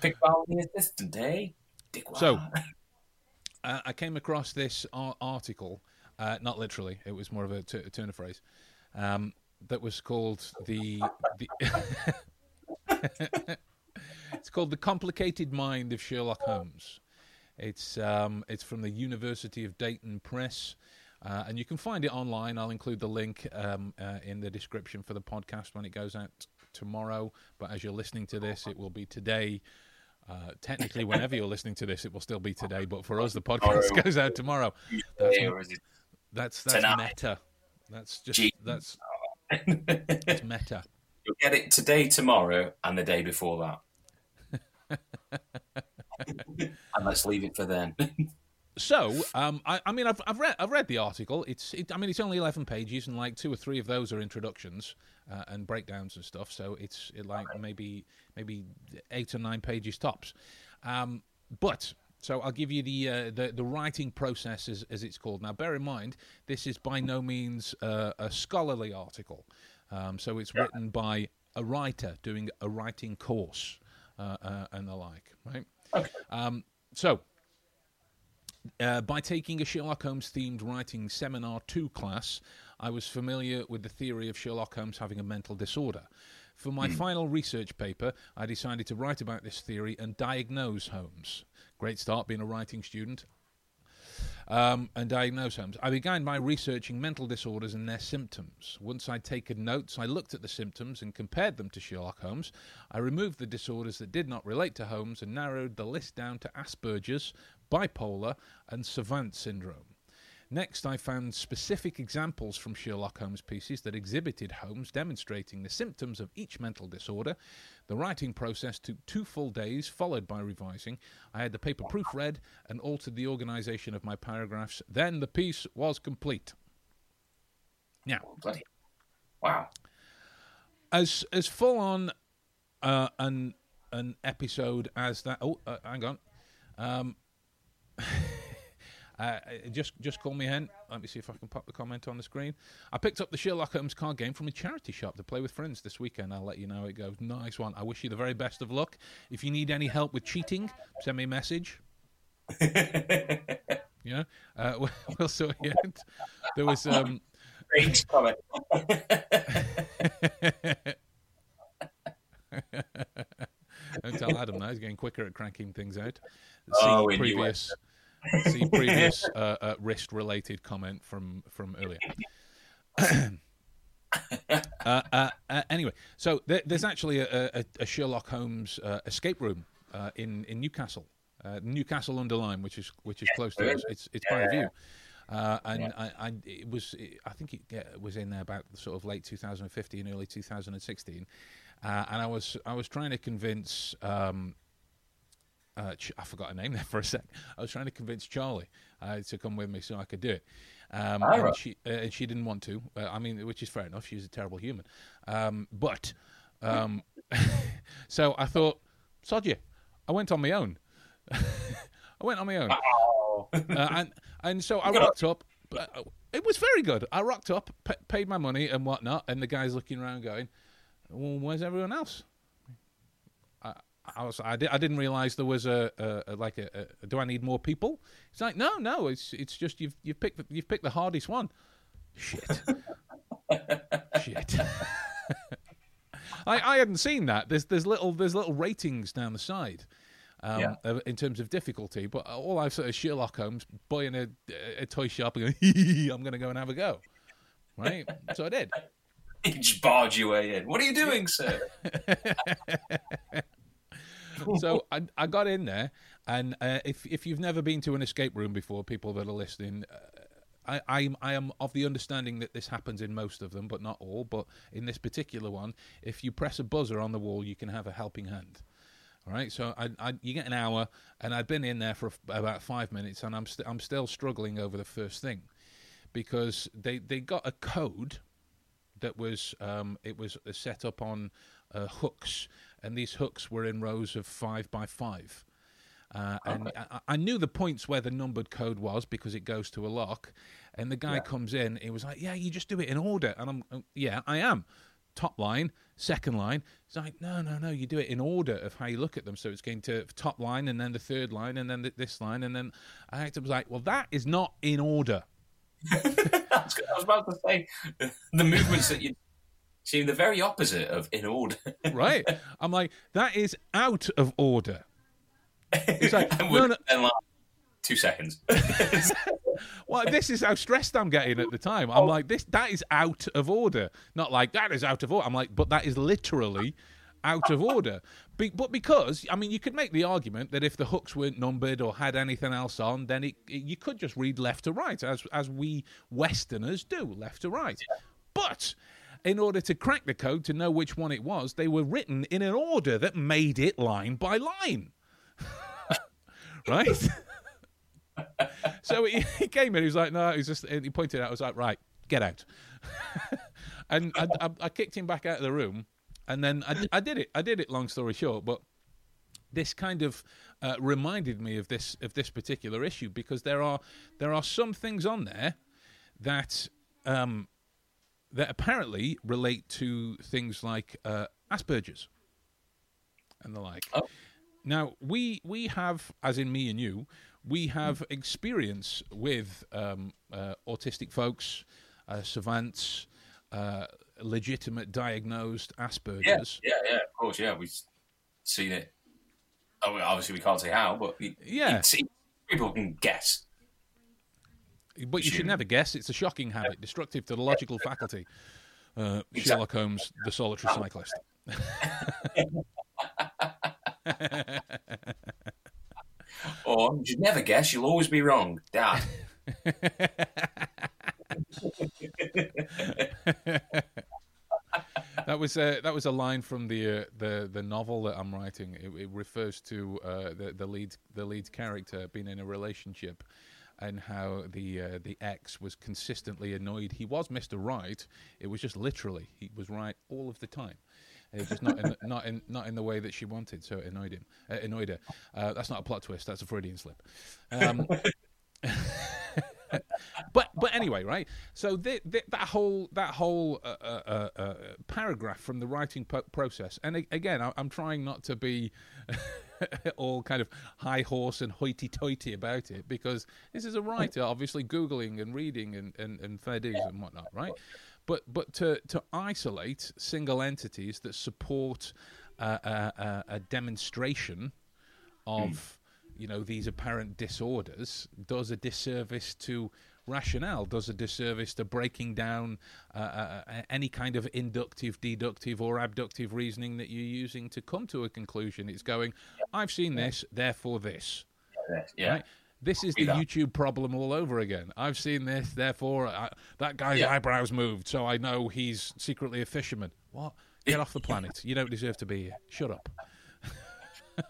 Speaker 2: Pick the assistant, eh?
Speaker 1: So, uh, I came across this article, uh, not literally, it was more of a, t- a turn of phrase. Um, that was called the the. <laughs> it's called the Complicated Mind of Sherlock Holmes. It's um, it's from the University of Dayton Press, uh, and you can find it online. I'll include the link um, uh, in the description for the podcast when it goes out tomorrow. But as you're listening to this, it will be today. Uh, technically, whenever you're listening to this, it will still be today. But for us, the podcast <laughs> goes out tomorrow. That's that's, that's meta. That's just that's it's <laughs> meta.
Speaker 2: You'll get it today, tomorrow, and the day before that. <laughs> and let's leave it for then.
Speaker 1: so, um, I, I, mean, I've, I've read I've read the article. It's it, I mean, it's only eleven pages, and like two or three of those are introductions uh, and breakdowns and stuff. So it's it, like maybe maybe eight or nine pages tops. Um, but so I'll give you the uh, the, the, writing process as, as, it's called. Now, bear in mind, this is by no means uh, a scholarly article. Um, so it's written by a writer doing a writing course uh, uh, and the like, right?
Speaker 2: Okay.
Speaker 1: Um, so, uh, by taking a Sherlock Holmes themed writing seminar 2 class, I was familiar with the theory of Sherlock Holmes having a mental disorder. For my final research paper, I decided to write about this theory and diagnose Holmes. Great start being a writing student. Um, and diagnose Holmes. I began by researching mental disorders and their symptoms. Once I'd taken notes, I looked at the symptoms and compared them to Sherlock Holmes. I removed the disorders that did not relate to Holmes and narrowed the list down to Asperger's, bipolar, and Savant syndrome. Next, I found specific examples from Sherlock Holmes pieces that exhibited Holmes demonstrating the symptoms of each mental disorder. The writing process took two full days, followed by revising. I had the paper proofread and altered the organization of my paragraphs. Then the piece was complete. Now,
Speaker 2: Bloody. Wow.
Speaker 1: as as full on uh, an an episode as that. Oh, uh, hang on. Um, <laughs> uh, just just call me hen. Let me see if I can pop the comment on the screen. I picked up the Sherlock Holmes card game from a charity shop to play with friends this weekend. I'll let you know how it goes. Nice one. I wish you the very best of luck. If you need any help with cheating, send me a message. <laughs> Yeah, uh, <laughs> we'll, we'll sort you out. There was um, <laughs>
Speaker 2: Thanks, comment.
Speaker 1: Don't tell Adam that he's getting quicker at cranking things out. See
Speaker 2: Oh,
Speaker 1: previous, see previous <laughs> uh, uh, wrist-related comment from from earlier. <laughs> uh, uh, uh, anyway, so there, there's actually a, a, a Sherlock Holmes uh, escape room uh, in in Newcastle, uh, Newcastle under Lyme, which is which is close to us. It's it's by a
Speaker 2: Yeah.
Speaker 1: view. Uh, and I, I, it was, I think it yeah, was in there about sort of late 2015, early 2016, uh, and I was, I was trying to convince, um, uh, Ch- I forgot her name there <laughs> for a sec. I was trying to convince Charlie uh, to come with me so I could do it, um, and
Speaker 2: right.
Speaker 1: she, uh, and she didn't want to. Uh, I mean, which is fair enough. She's a terrible human, um, but, um, <laughs> so I thought, sod you. I went on my own. <laughs> I went on my own
Speaker 2: Oh.
Speaker 1: uh, and and so I rocked up. But it was very good. I rocked up, pa paid my money and whatnot, and the guy's looking around, going, "Well, where's everyone else?" I, was, I, di- I didn't realize there was a, a, a like a, a. Do I need more people? It's like, no, no. It's it's just you've you've picked the, you've picked the hardest one. Shit, <laughs> shit. <laughs> I, I hadn't seen that. There's there's little there's little ratings down the side um,
Speaker 2: Yeah.
Speaker 1: in terms of difficulty. But all I've sort of Sherlock Holmes boy in a, a toy shop and going, <laughs> I'm going to go and have a go. Right, so I did.
Speaker 2: He just barge your way in. What are you doing, sir? <laughs>
Speaker 1: so <laughs> I, I got in there, and uh, if if you've never been to an escape room before, people that are listening, uh, I I'm, I am of the understanding that this happens in most of them, but not all. But in this particular one, if you press a buzzer on the wall, you can have a helping hand. All right, so I, I you get an hour, and I've been in there for about five minutes, and I'm st- I'm still struggling over the first thing, because they they got a code that was um, it was set up on uh, hooks, and these hooks were in rows of five by five. Uh, and I, I knew the points where the numbered code was because it goes to a lock. And the guy
Speaker 2: Yeah.
Speaker 1: comes in, he was like, "Yeah, you just do it in order." And I'm, uh, "Yeah, I am." Top line, second line. It's like, no, no, no. You do it in order of how you look at them. So it's going to top line, and then the third line, and then th- this line, and then I had to was like, "Well, that is not in order." <laughs>
Speaker 2: I was about to say the movements that you seem the very opposite of in order. <laughs>
Speaker 1: right? I'm like, that is out of order. It's like, <laughs>
Speaker 2: And
Speaker 1: no, no.
Speaker 2: like, two seconds. <laughs>
Speaker 1: Well, this is how stressed I'm getting at the time. I'm like, this that is out of order. Not like that is out of order. I'm like, but that is literally out of order. Be, but because I mean, you could make the argument that if the hooks weren't numbered or had anything else on, then it, it- you could just read left to right, as as we Westerners do, left to right. But in order to crack the code to know which one it was, they were written in an order that made it line by line. <laughs> right? <laughs> so he, he came in. He was like, "No." He's just. He pointed out. I was like, "Right, get out." <laughs> and I, I, I kicked him back out of the room, and then I, I did it. I did it. Long story short, but this kind of uh, reminded me of this of this particular issue because there are there are some things on there that um, that apparently relate to things like uh, Asperger's and the like.
Speaker 2: Oh.
Speaker 1: Now we we have, as in me and you, we have experience with um, uh, autistic folks, uh, savants, uh, legitimate diagnosed Asperger's.
Speaker 2: yeah, yeah. yeah, Of course, yeah. We've seen it. Oh, obviously, we can't say how, but
Speaker 1: Yeah.
Speaker 2: people can guess.
Speaker 1: But you should never guess. It's a shocking habit, destructive to the logical faculty. Uh, Sherlock Holmes, the solitary cyclist. <laughs>
Speaker 2: Or you'd never guess. You'll always be wrong, Dad. <laughs>
Speaker 1: that was a that was a line from the uh, the the novel that I'm writing. It, it refers to uh, the the lead the lead character being in a relationship, and how the uh, the ex was consistently annoyed. He was Mister Right. It was just literally he was right all of the time. It just not in, not in not in the way that she wanted, so it annoyed him. Uh, annoyed her. Uh, that's not a plot twist. That's a Freudian slip. Um, <laughs> but but anyway, right? So th- th- that whole that whole uh, uh, uh, uh, paragraph from the writing po- process, and a- again, I- I'm trying not to be <laughs> all kind of high horse and hoity-toity about it because this is a writer, obviously googling and reading and and, and fair dues and whatnot, right? But but to to isolate single entities that support uh, uh, uh, a demonstration of you know these apparent disorders does a disservice to rationale does a disservice to breaking down uh, uh, uh, any kind of inductive deductive or abductive reasoning that you're using to come to a conclusion. It's going i've seen this therefore this.
Speaker 2: Yeah.
Speaker 1: right? This is the youtube problem all over again. I've seen this therefore I, that guy's
Speaker 2: Yeah.
Speaker 1: eyebrows moved so i know he's secretly a fisherman. What? Get off the <laughs> planet. You don't deserve to be here. Shut up.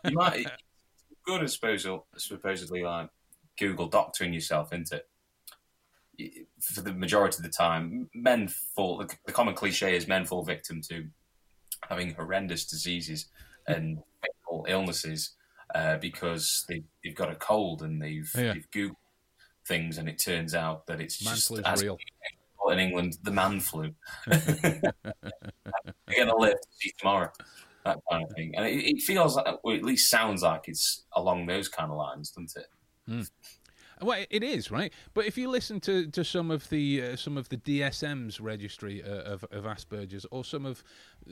Speaker 2: You might good as supposedly, supposedly like Google doctoring yourself into it. For the majority of the time, men fall. The, the common cliche is men fall victim to having horrendous diseases and fatal illnesses uh, because they, they've got a cold and they've,
Speaker 1: Yeah.
Speaker 2: they've Googled things, and it turns out that it's
Speaker 1: Man
Speaker 2: just as
Speaker 1: real. <laughs>
Speaker 2: in England, the man flu. <laughs> <laughs> You're gonna live to see tomorrow, that kind of thing. And it, it feels like, or at least sounds like it's along those kind of lines, doesn't it?
Speaker 1: Well, it is right, but if you listen to, to some of the uh, some of the DSM's registry uh, of, of Asperger's, or some of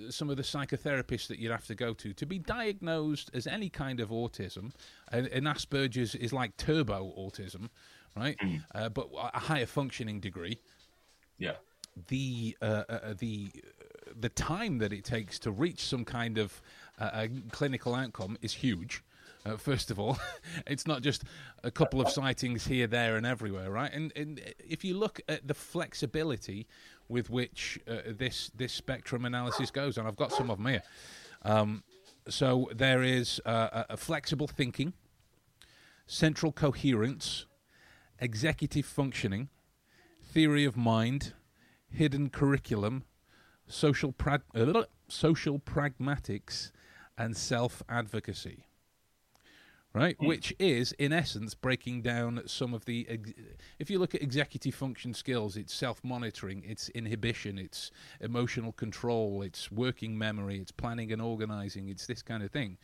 Speaker 1: some of the psychotherapists that you'd have to go to to be diagnosed as any kind of autism, and, and Asperger's is like turbo autism, right? Uh, but a higher functioning degree.
Speaker 2: Yeah.
Speaker 1: The uh, uh, the the time that it takes to reach some kind of uh, clinical outcome is huge. Uh, first of all, <laughs> it's not just a couple of sightings here, there, and everywhere, right? And, and if you look at the flexibility with which uh, this this spectrum analysis goes, and I've got some of them here. Um, so there is uh, a flexible thinking, central coherence, executive functioning, theory of mind, hidden curriculum, social prag- uh, social pragmatics, and self advocacy. Right, which is in essence breaking down some of the. Ex- if you look at executive function skills, it's self monitoring, it's inhibition, it's emotional control, it's working memory, it's planning and organizing, it's this kind of thing.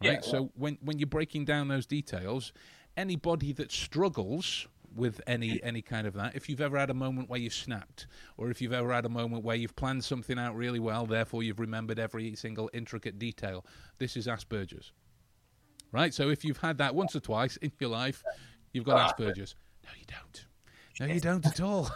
Speaker 1: Right.
Speaker 2: Yeah.
Speaker 1: So when when you're breaking down those details, anybody that struggles with any any kind of that, if you've ever had a moment where you snapped, or if you've ever had a moment where you've planned something out really well, therefore you've remembered every single intricate detail, this is Asperger's. Right? So if you've had that once or twice in your life, you've got Asperger's. No, you don't. No, you don't at all.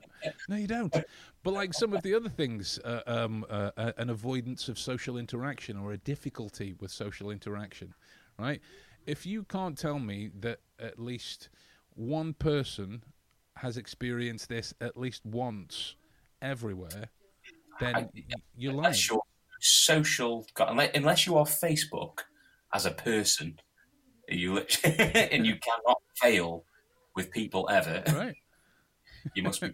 Speaker 1: <laughs> no, you don't. But like some of the other things, uh, um, uh, uh, an avoidance of social interaction or a difficulty with social interaction, right? If you can't tell me that at least one person has experienced this at least once everywhere, then
Speaker 2: I-
Speaker 1: you're lying.
Speaker 2: Unless you're social, unless unless you are Facebook as a person, you <laughs> and you cannot fail with people ever.
Speaker 1: Right? <laughs>
Speaker 2: You must be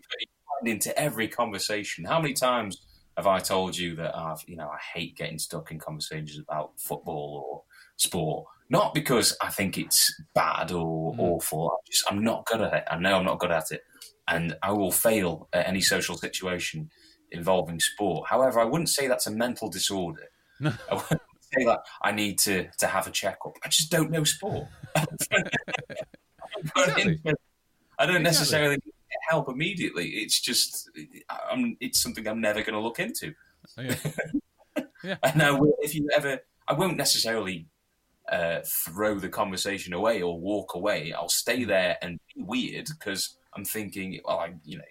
Speaker 2: into every conversation. How many times have I told you that I've, you know, I hate getting stuck in conversations about football or sport? Not because I think it's bad or
Speaker 1: Mm.
Speaker 2: awful. I'm just I'm not good at it. I know I'm not good at it, and I will fail at any social situation involving sport. However, I wouldn't say that's a mental disorder. <laughs> I wouldn't say that I need to to have a checkup. I just don't know sport. <laughs>
Speaker 1: Exactly. <laughs>
Speaker 2: I don't
Speaker 1: Exactly.
Speaker 2: necessarily need help immediately. It's just I'm, it's something I'm never going to look into.
Speaker 1: Oh, yeah.
Speaker 2: And I will, if you ever, I won't necessarily uh, throw the conversation away or walk away. I'll stay there and be weird because I'm thinking, well, I, you know,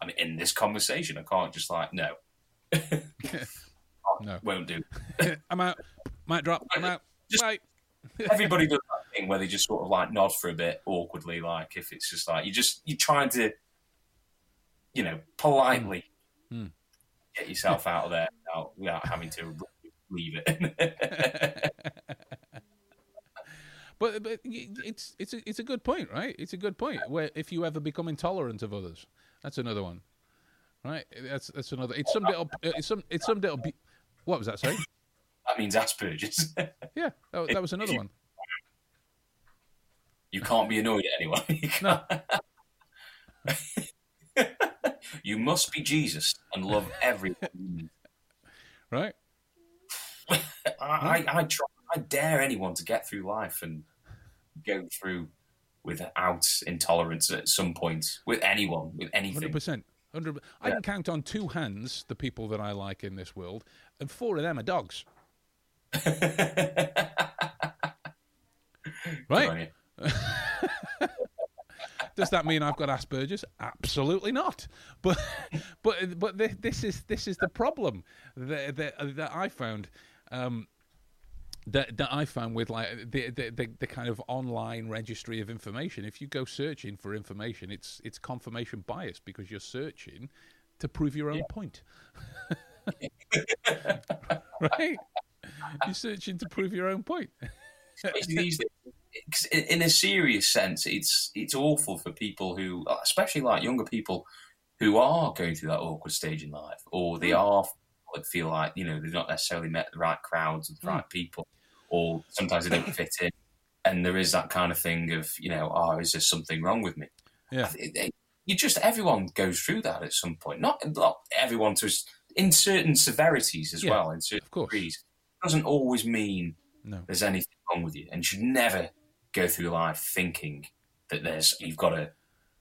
Speaker 2: I'm in this conversation. I can't just like, no, <laughs>
Speaker 1: No.
Speaker 2: won't do. <laughs>
Speaker 1: I'm out. Might drop. I'm out.
Speaker 2: Just-
Speaker 1: Bye. <laughs>
Speaker 2: Everybody does that thing where they just sort of like nod for a bit awkwardly, like if it's just like you just you're trying to, you know, politely
Speaker 1: Hmm.
Speaker 2: get yourself out of there without, without having to leave it.
Speaker 1: But, but it's it's a, it's a good point, right? It's a good point. Where if you ever become intolerant of others, that's another one, right? That's that's another. It's some little. Uh, it's some. It's some little. Be- what was that? Sorry.
Speaker 2: that means Asperger's. <laughs>
Speaker 1: Yeah, that, that was another one.
Speaker 2: You can't be annoyed at anyone. <laughs> You,
Speaker 1: No. <laughs>
Speaker 2: you must be Jesus and love everyone.
Speaker 1: Right.
Speaker 2: I, I, I, try, I dare anyone to get through life and go through without intolerance at some point with anyone, with anything.
Speaker 1: 100%. Hundred. I
Speaker 2: Yeah.
Speaker 1: can count on two hands the people that I like in this world, and four of them are dogs. <laughs> Right? <laughs> Does that mean I've got Asperger's? Absolutely not. But <laughs> but but thi- this is this is the problem that that, that I found. Um, that, that I found with like the, the the the kind of online registry of information. If you go searching for information, it's it's confirmation bias because you're searching to prove your own
Speaker 2: Yeah.
Speaker 1: point. <laughs> right? You're searching to prove your own point.
Speaker 2: Especially <laughs> these days, 'cause in in a serious sense, it's it's awful for people who, especially like younger people, who are going through that awkward stage in life, or they mm. are that feel like you know they've not necessarily met the right crowds or the right mm. people, or sometimes they don't <coughs> fit in, and there is that kind of thing of you know, oh, is there something wrong with me?
Speaker 1: Yeah.
Speaker 2: It- it- eh, you just everyone goes through that at some point. Not not everyone to in certain severities as
Speaker 1: Yeah,
Speaker 2: well, in certain
Speaker 1: of course.
Speaker 2: degrees. Doesn't always mean
Speaker 1: No.
Speaker 2: there's anything wrong with you, and you should never go through life thinking that there's you've got to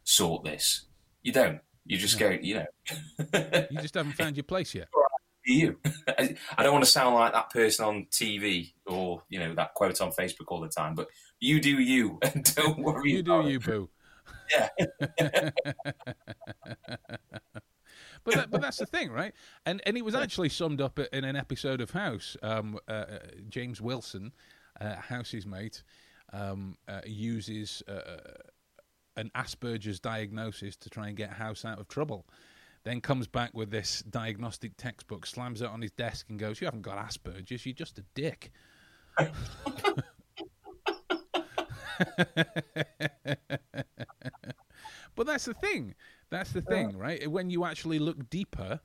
Speaker 2: sort this. You don't. You just go. You know,
Speaker 1: You just haven't found your place yet. <laughs>
Speaker 2: be you. <laughs> I I don't want to sound like that person on TV or you know that quote on Facebook all the time, but you do you, <laughs> and don't worry.
Speaker 1: You do
Speaker 2: about it.
Speaker 1: you, boo.
Speaker 2: Yeah. <laughs>
Speaker 1: But that, but that's the thing, right? And and it was actually summed up in an episode of House. Um, uh, uh, James Wilson, uh, House's mate, um, uh, uses uh, an Asperger's diagnosis to try and get House out of trouble. Then comes back with this diagnostic textbook, slams it on his desk, and goes, "You haven't got Asperger's. You're just a dick." <laughs> But that's the thing. That's the thing, right? When you actually look deeper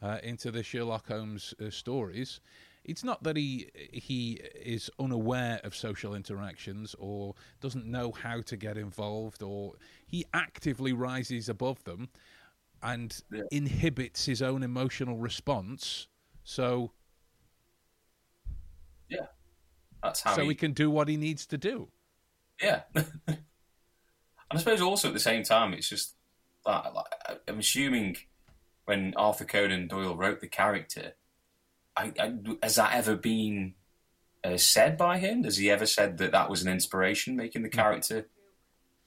Speaker 1: uh, into the Sherlock Holmes uh, stories, it's not that he he is unaware of social interactions or doesn't know how to get involved, or he actively rises above them and
Speaker 2: Yeah.
Speaker 1: inhibits his own emotional response, so yeah,
Speaker 2: That's how
Speaker 1: so
Speaker 2: he,
Speaker 1: he can do what he needs to do.
Speaker 2: Yeah. <laughs> and I suppose also at the same time, it's just that like, I'm assuming when Arthur Conan Doyle wrote the character, I, I, has that ever been uh, said by him? Has he ever said that that was an inspiration making the character?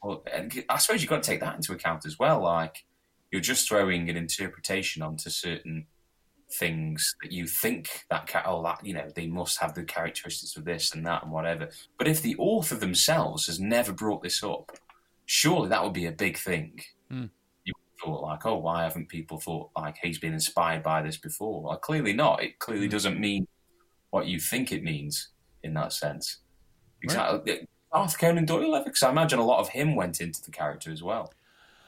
Speaker 2: Well, I suppose you've got to take that into account as well. Like you're just throwing an interpretation onto certain things that you think that ca- oh that you know they must have the characteristics of this and that and whatever. But if the author themselves has never brought this up, surely that would be a big thing.
Speaker 1: Hmm.
Speaker 2: You thought like, oh, why haven't people thought like he's been inspired by this before? Well, clearly not. It clearly
Speaker 1: Hmm.
Speaker 2: doesn't mean what you think it means in that sense. Exactly. Arthur Conan Doyle? Because I imagine a lot of him went into the character as well.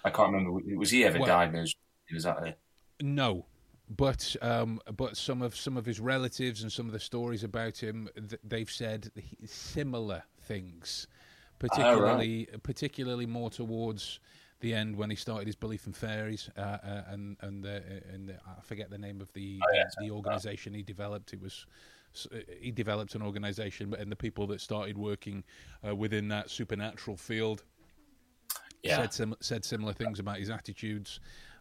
Speaker 2: I can't remember. Was he ever
Speaker 1: Well-
Speaker 2: diagnosed? Was that a,
Speaker 1: No, but um, but some of some of his relatives and some of the stories about him, th- they've said similar things, particularly particularly more towards the end when he started his belief in fairies uh, uh, and and the, and the, I forget the name of the
Speaker 2: Oh, yeah.
Speaker 1: the organization he developed. It was he developed an organization, and the people that started working uh, within that supernatural field
Speaker 2: Yeah.
Speaker 1: said sim- said similar things about his attitudes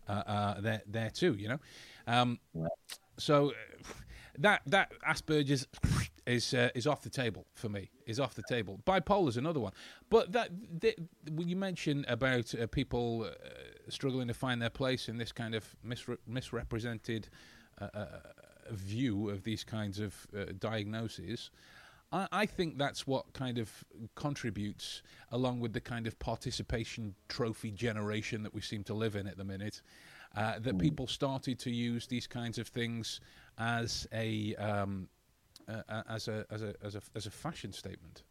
Speaker 1: uh, uh, there there too. You know, um, so uh, that that Asperger's is uh, is off the table for me. Is off the table. Bipolar is another one, but that th- when you mention about uh, people uh, struggling to find their place in this kind of misre- misrepresented uh, uh, view of these kinds of uh, diagnoses. I, I think that's what kind of contributes, along with the kind of participation trophy generation that we seem to live in at the minute, uh, that people started to use these kinds of things as a um, uh, as a as a as a as a fashion statement.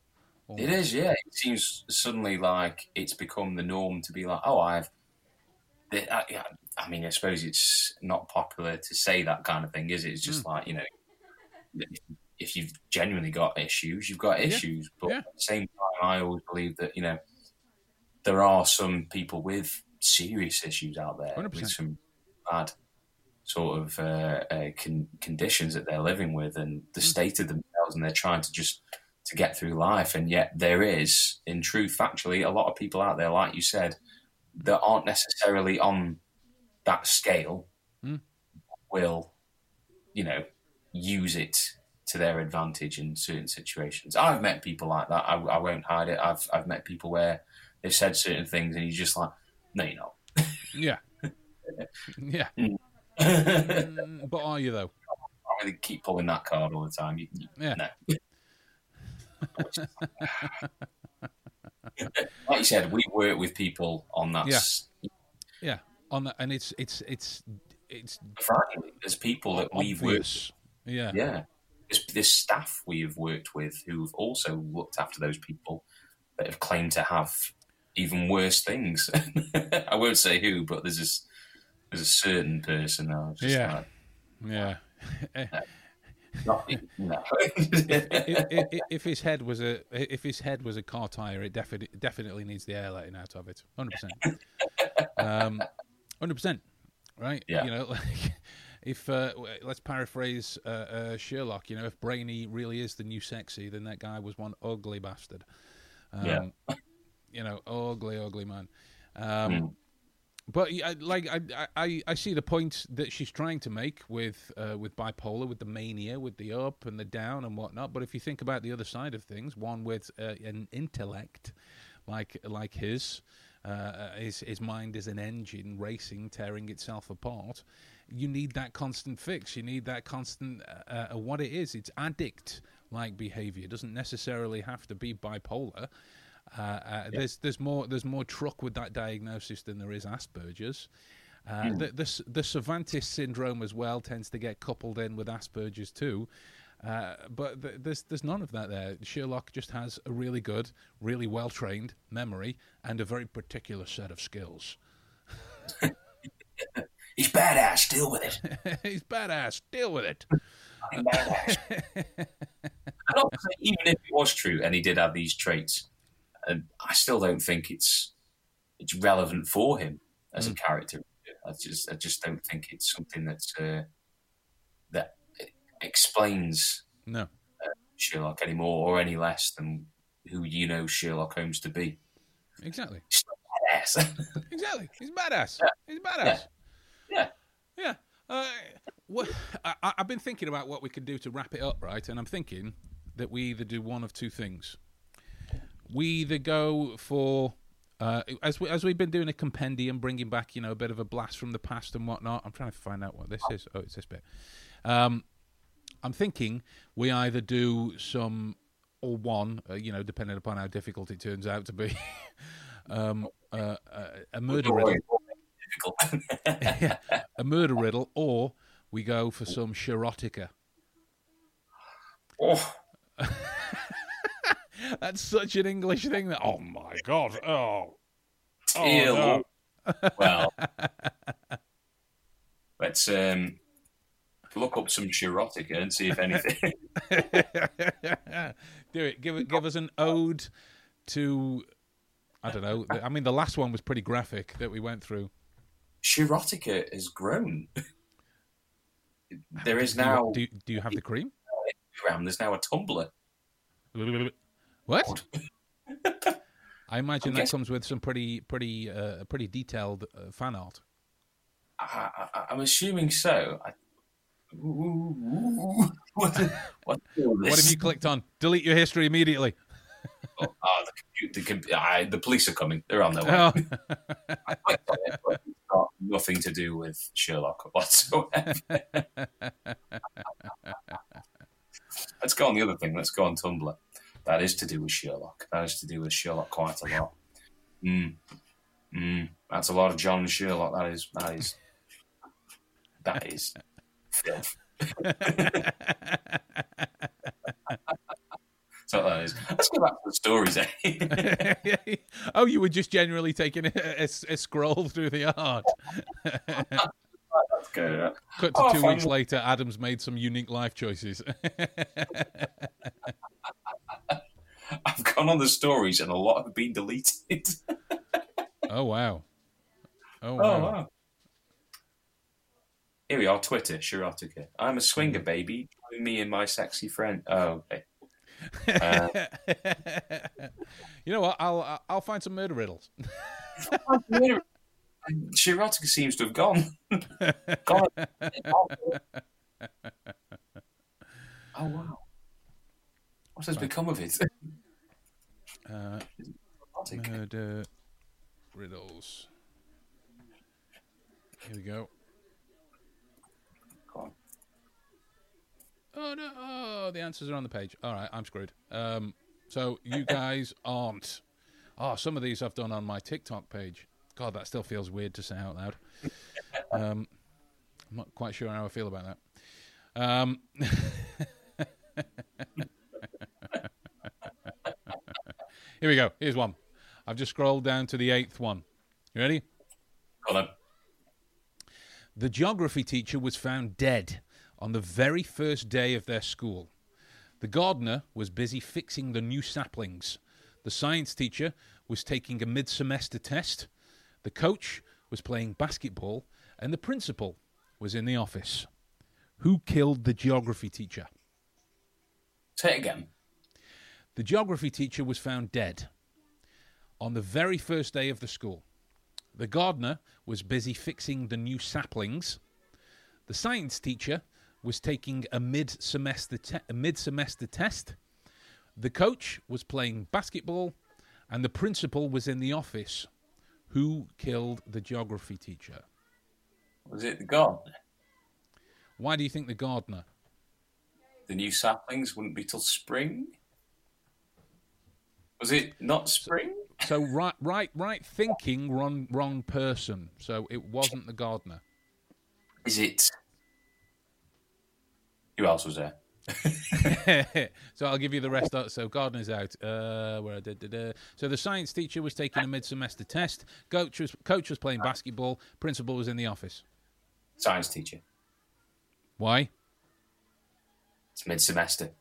Speaker 2: It is, yeah. It seems suddenly like it's become the norm to be like, oh, I've. I, I mean, I suppose it's not popular to say that kind of thing, is it? It's just
Speaker 1: Hmm.
Speaker 2: like you know, if, you've genuinely got issues, you've got issues. But
Speaker 1: Yeah.
Speaker 2: at the same time, I always believe that you know there are some people with serious issues out there
Speaker 1: 100%.
Speaker 2: with some bad sort of uh, uh, con- conditions that they're living with and the
Speaker 1: Hmm.
Speaker 2: state of themselves, and they're trying to just to get through life. And yet, there is, in truth, factually, a lot of people out there, like you said, that aren't necessarily on that scale.
Speaker 1: Mm.
Speaker 2: Will, you know, use it to their advantage in certain situations. I've met people like that. I, I won't hide it. I've I've met people where they've said certain things, and you're just like, no, you're not. <laughs>
Speaker 1: Yeah, yeah. <laughs>
Speaker 2: Mm.
Speaker 1: Mm, but are you though?
Speaker 2: I really keep pulling that card all the time. You, you,
Speaker 1: Yeah.
Speaker 2: No. <laughs> like you said, we work with people on that.
Speaker 1: Yeah. Yeah, on that, and it's it's it's it's
Speaker 2: Friday, there's people that we've worked.
Speaker 1: Yeah,
Speaker 2: Yeah. There's, there's staff we have worked with who've also looked after those people that have claimed to have even worse things. <laughs> I won't say who, but there's this, there's a certain person now. Just
Speaker 1: Yeah. yeah.
Speaker 2: Like, <laughs> not, no. <laughs>
Speaker 1: if, if, if his head was a if his head was a car tire, it definitely definitely needs the air letting out of it. Hundred percent. Um, hundred percent. Right.
Speaker 2: Yeah.
Speaker 1: You know, like if uh, let's paraphrase uh, uh, Sherlock. You know, if Brainy really is the new sexy, then that guy was one ugly bastard. Um,
Speaker 2: Yeah. <coughs>
Speaker 1: You know, ugly, ugly man. Um,
Speaker 2: Mm.
Speaker 1: But like I, I, I see the point that she's trying to make with uh, with bipolar, with the mania, with the up and the down and whatnot. But if you think about the other side of things, one with uh, an intellect like like his, uh, his his mind is an engine racing, tearing itself apart. You need that constant fix. You need that constant. Uh, uh, what it is, it's addict like behavior. It doesn't necessarily have to be bipolar. Uh, uh, There's there's more there's more truck with that diagnosis than there is Asperger's. Uh, the, the the savant's syndrome as well tends to get coupled in with Asperger's too, uh, but th- there's there's none of that there. Sherlock just has a really good, really well trained memory and a very particular set of skills. <laughs>
Speaker 2: He's badass. Deal with it. <laughs>
Speaker 1: He's badass. Deal with it.
Speaker 2: He's badass. <laughs> and even if it was true and he did have these traits, um, I still don't think it's it's relevant for him as a mm. character. I just I just don't think it's something that's uh, that explains
Speaker 1: No.
Speaker 2: Uh, Sherlock any more or any less than who you know Sherlock Holmes to be.
Speaker 1: Exactly.
Speaker 2: He's badass. <laughs>
Speaker 1: Exactly. He's badass. He's badass.
Speaker 2: Yeah. Yeah.
Speaker 1: Yeah. Uh, what, I, I- I've been thinking about what we could do to wrap it up, right? And I'm thinking that we either do one of two things. We either go for, uh, as, we, as we've been doing a compendium, bringing back, you know, a bit of a blast from the past and whatnot. I'm trying to find out what this is. Oh, it's this bit. Um, I'm thinking we either do some or one, uh, you know, depending upon how difficult it turns out to be, <laughs> um, uh, uh, a murder riddle
Speaker 2: Difficult.
Speaker 1: yeah, <laughs> <laughs> a murder riddle, or we go for some Sherotica.
Speaker 2: oh, <laughs>
Speaker 1: That's such an English thing that, oh my God, oh. Oh, no.
Speaker 2: well, let's um, look up some Shirotica and see if anything.
Speaker 1: Do it. Give it. Give us an ode to I don't know. I mean, the last one was pretty graphic that we went through.
Speaker 2: Shirotica has grown. <laughs> there is
Speaker 1: Do you-
Speaker 2: now
Speaker 1: Do, do you have the cream?
Speaker 2: There's now a Tumblr.
Speaker 1: What? <laughs> I imagine
Speaker 2: I'm
Speaker 1: that comes with some pretty, pretty, uh, pretty detailed uh, fan art.
Speaker 2: I, I, I'm assuming so. I, <laughs> what, what's all this?
Speaker 1: What have you clicked on? Delete your history immediately.
Speaker 2: Oh, ah, the, the, com- ah, the police are coming. They're on their way.
Speaker 1: Oh.
Speaker 2: I clicked on it, but it's got nothing to do with Sherlock <laughs> whatsoever. <laughs> Let's go on the other thing. Let's go on Tumblr. That is to do with Sherlock. That is to do with Sherlock quite a lot. Mm. Mm. That's a lot of John Sherlock. That is. That is. That is filth. <laughs> <laughs> So that is. Let's go back to the stories. Eh? <laughs>
Speaker 1: oh, you were just generally taking a, a, a scroll through the art. <laughs>
Speaker 2: Let's go.
Speaker 1: Cut to
Speaker 2: Oh,
Speaker 1: two weeks later, Adam's made some unique life choices.
Speaker 2: I've gone on the stories and a lot have been deleted.
Speaker 1: oh wow! Oh
Speaker 2: Oh,
Speaker 1: wow!
Speaker 2: wow. Here we are, Twitter, Shirotica. I'm a
Speaker 1: Mm.
Speaker 2: swinger, baby. Join me and my sexy friend. Oh, okay. Uh, <laughs>
Speaker 1: you know what? I'll I'll find some murder riddles. <laughs>
Speaker 2: Shirotica seems to have gone. <laughs> gone. Oh, wow. What has become of it?
Speaker 1: Uh, murder riddles. Here we go.
Speaker 2: Go on.
Speaker 1: Oh no! Oh, the answers are on the page. All right, I'm screwed. Um, so you <laughs> guys aren't. Oh, some of these I've done on my TikTok page. God, that still feels weird to say out loud. <laughs> Um, I'm not quite sure how I feel about that. Um, <laughs> here we go. Here's one. I've just scrolled down to the eighth one. You ready?
Speaker 2: Go on.
Speaker 1: The geography teacher was found dead on the very first day of their school. The gardener was busy fixing the new saplings. The science teacher was taking a mid semester test. The coach was playing basketball. And the principal was in the office. Who killed the geography teacher?
Speaker 2: Say it again.
Speaker 1: The geography teacher was found dead on the very first day of the school. The gardener was busy fixing the new saplings. The science teacher was taking a mid-semester te- a mid-semester test. The coach was playing basketball, and the principal was in the office. Who killed the geography teacher?
Speaker 2: Was it the gardener?
Speaker 1: Why do you think the gardener?
Speaker 2: The new saplings wouldn't be till spring? Was it not spring?
Speaker 1: So right, right, right thinking, wrong, wrong person. So it wasn't the gardener.
Speaker 2: Is it. Who else was there? <laughs>
Speaker 1: so I'll give you the rest. Of, so Gardner's out. Uh, where I did, did, uh, so the science teacher was taking a mid-semester test. Coach was coach was playing basketball. Principal was in the office.
Speaker 2: Science teacher.
Speaker 1: Why?
Speaker 2: It's mid semester.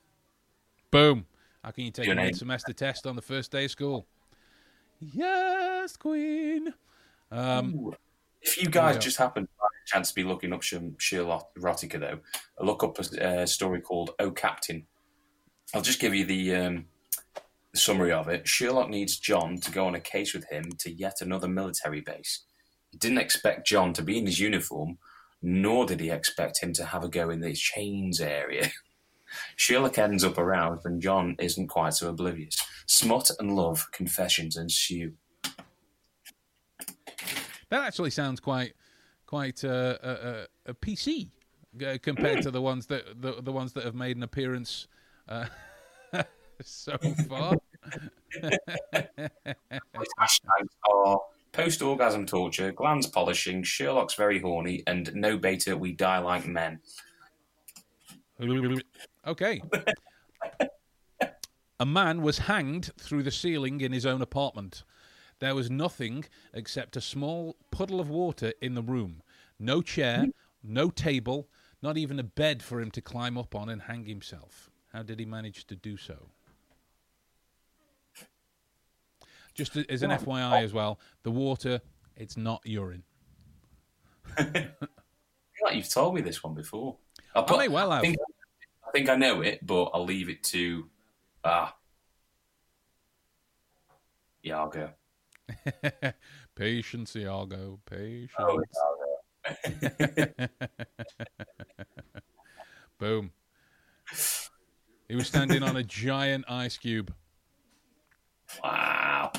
Speaker 1: Boom. How can you take
Speaker 2: Your
Speaker 1: a
Speaker 2: name.
Speaker 1: mid-semester test on the first day of school? Yes, Queen. Um,
Speaker 2: If you guys
Speaker 1: Yeah.
Speaker 2: just happen to have a chance to be looking up some Sherlock erotica, though, look up a uh, story called "Oh Captain." I'll just give you the, um, the summary of it. Sherlock needs John to go on a case with him to yet another military base. He didn't expect John to be in his uniform, nor did he expect him to have a go in the chains area. <laughs> Sherlock ends up aroused, and John isn't quite so oblivious. Smut and love confessions ensue.
Speaker 1: That actually sounds quite, quite uh, a, a, a PC uh, compared to the ones that the, the ones that have made an appearance uh, <laughs> so far.
Speaker 2: Hashtags are post orgasm torture, glands polishing, Sherlock's very horny, and no beta, we die like men.
Speaker 1: Okay. A man was hanged through the ceiling in his own apartment. There was nothing except a small puddle of water in the room. No chair, no table, not even a bed for him to climb up on and hang himself. How did he manage to do so? Just as an FYI as well, the water it's not urine.
Speaker 2: I <laughs> feel like you've told me this one before. I,
Speaker 1: I may well
Speaker 2: I think, I think I know it, but I'll leave it to ah. Iago. <laughs>
Speaker 1: patience, Iago. Patience.
Speaker 2: Oh, <laughs>
Speaker 1: Boom. He was standing on a giant ice cube.
Speaker 2: Wow.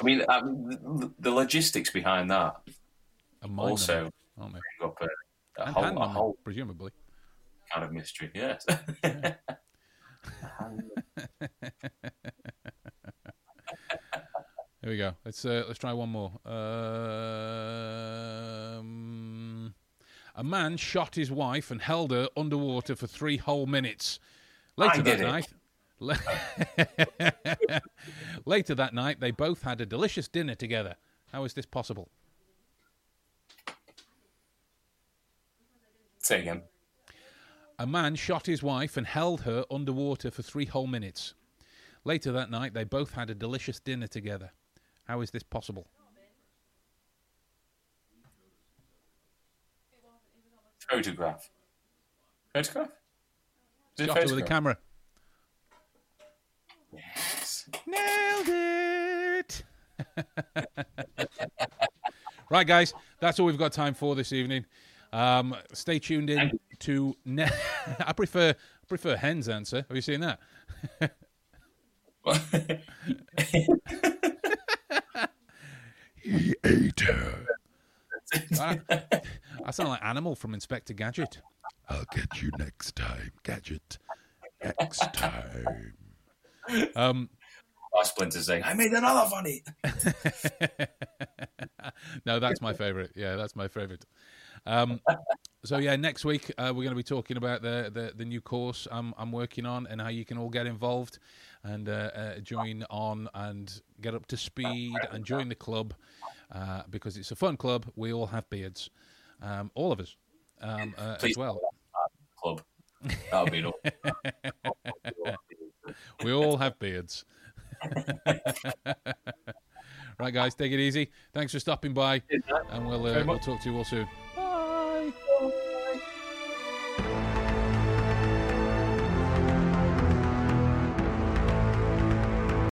Speaker 2: I mean, um, the, the logistics behind that also
Speaker 1: numbing, aren't they?
Speaker 2: bring up a, a
Speaker 1: And
Speaker 2: whole, a
Speaker 1: numbing,
Speaker 2: whole
Speaker 1: presumably.
Speaker 2: kind of mystery. Yes. <laughs>
Speaker 1: Here we go. Let's uh, let's try one more. Um, a man shot his wife and held her underwater for three whole minutes. Later
Speaker 2: I
Speaker 1: that
Speaker 2: it.
Speaker 1: night, <laughs> later that night, they both had a delicious dinner together. How is this possible?
Speaker 2: Say again.
Speaker 1: A man shot his wife and held her underwater for three whole minutes. Later that night, they both had a delicious dinner together. How is this possible?
Speaker 2: Photograph. Photograph? Is
Speaker 1: Shot her with a camera.
Speaker 2: Yes.
Speaker 1: Nailed it. <laughs> right, guys, that's all we've got time for this evening. Um, stay tuned in to. Ne- <laughs> I prefer I prefer Hen's answer. Have you seen that? <laughs> He ate her. <laughs> I, I sound like Animal from Inspector Gadget. I'll get you next time, Gadget. Next time. Um,
Speaker 2: Our Splinter saying, I made another funny. <laughs>
Speaker 1: no, that's my favorite. Yeah, that's my favorite. Um, so yeah, next week uh, we're going to be talking about the, the the new course I'm I'm working on and how you can all get involved and uh, uh, join on and get up to speed and join the club uh, because it's a fun club. We all have beards, um, all of us um, uh, as well.
Speaker 2: Club. That would be. <laughs>
Speaker 1: We all have beards. <laughs> right, guys, take it easy. Thanks for stopping by, and we'll uh, we'll talk to you all soon.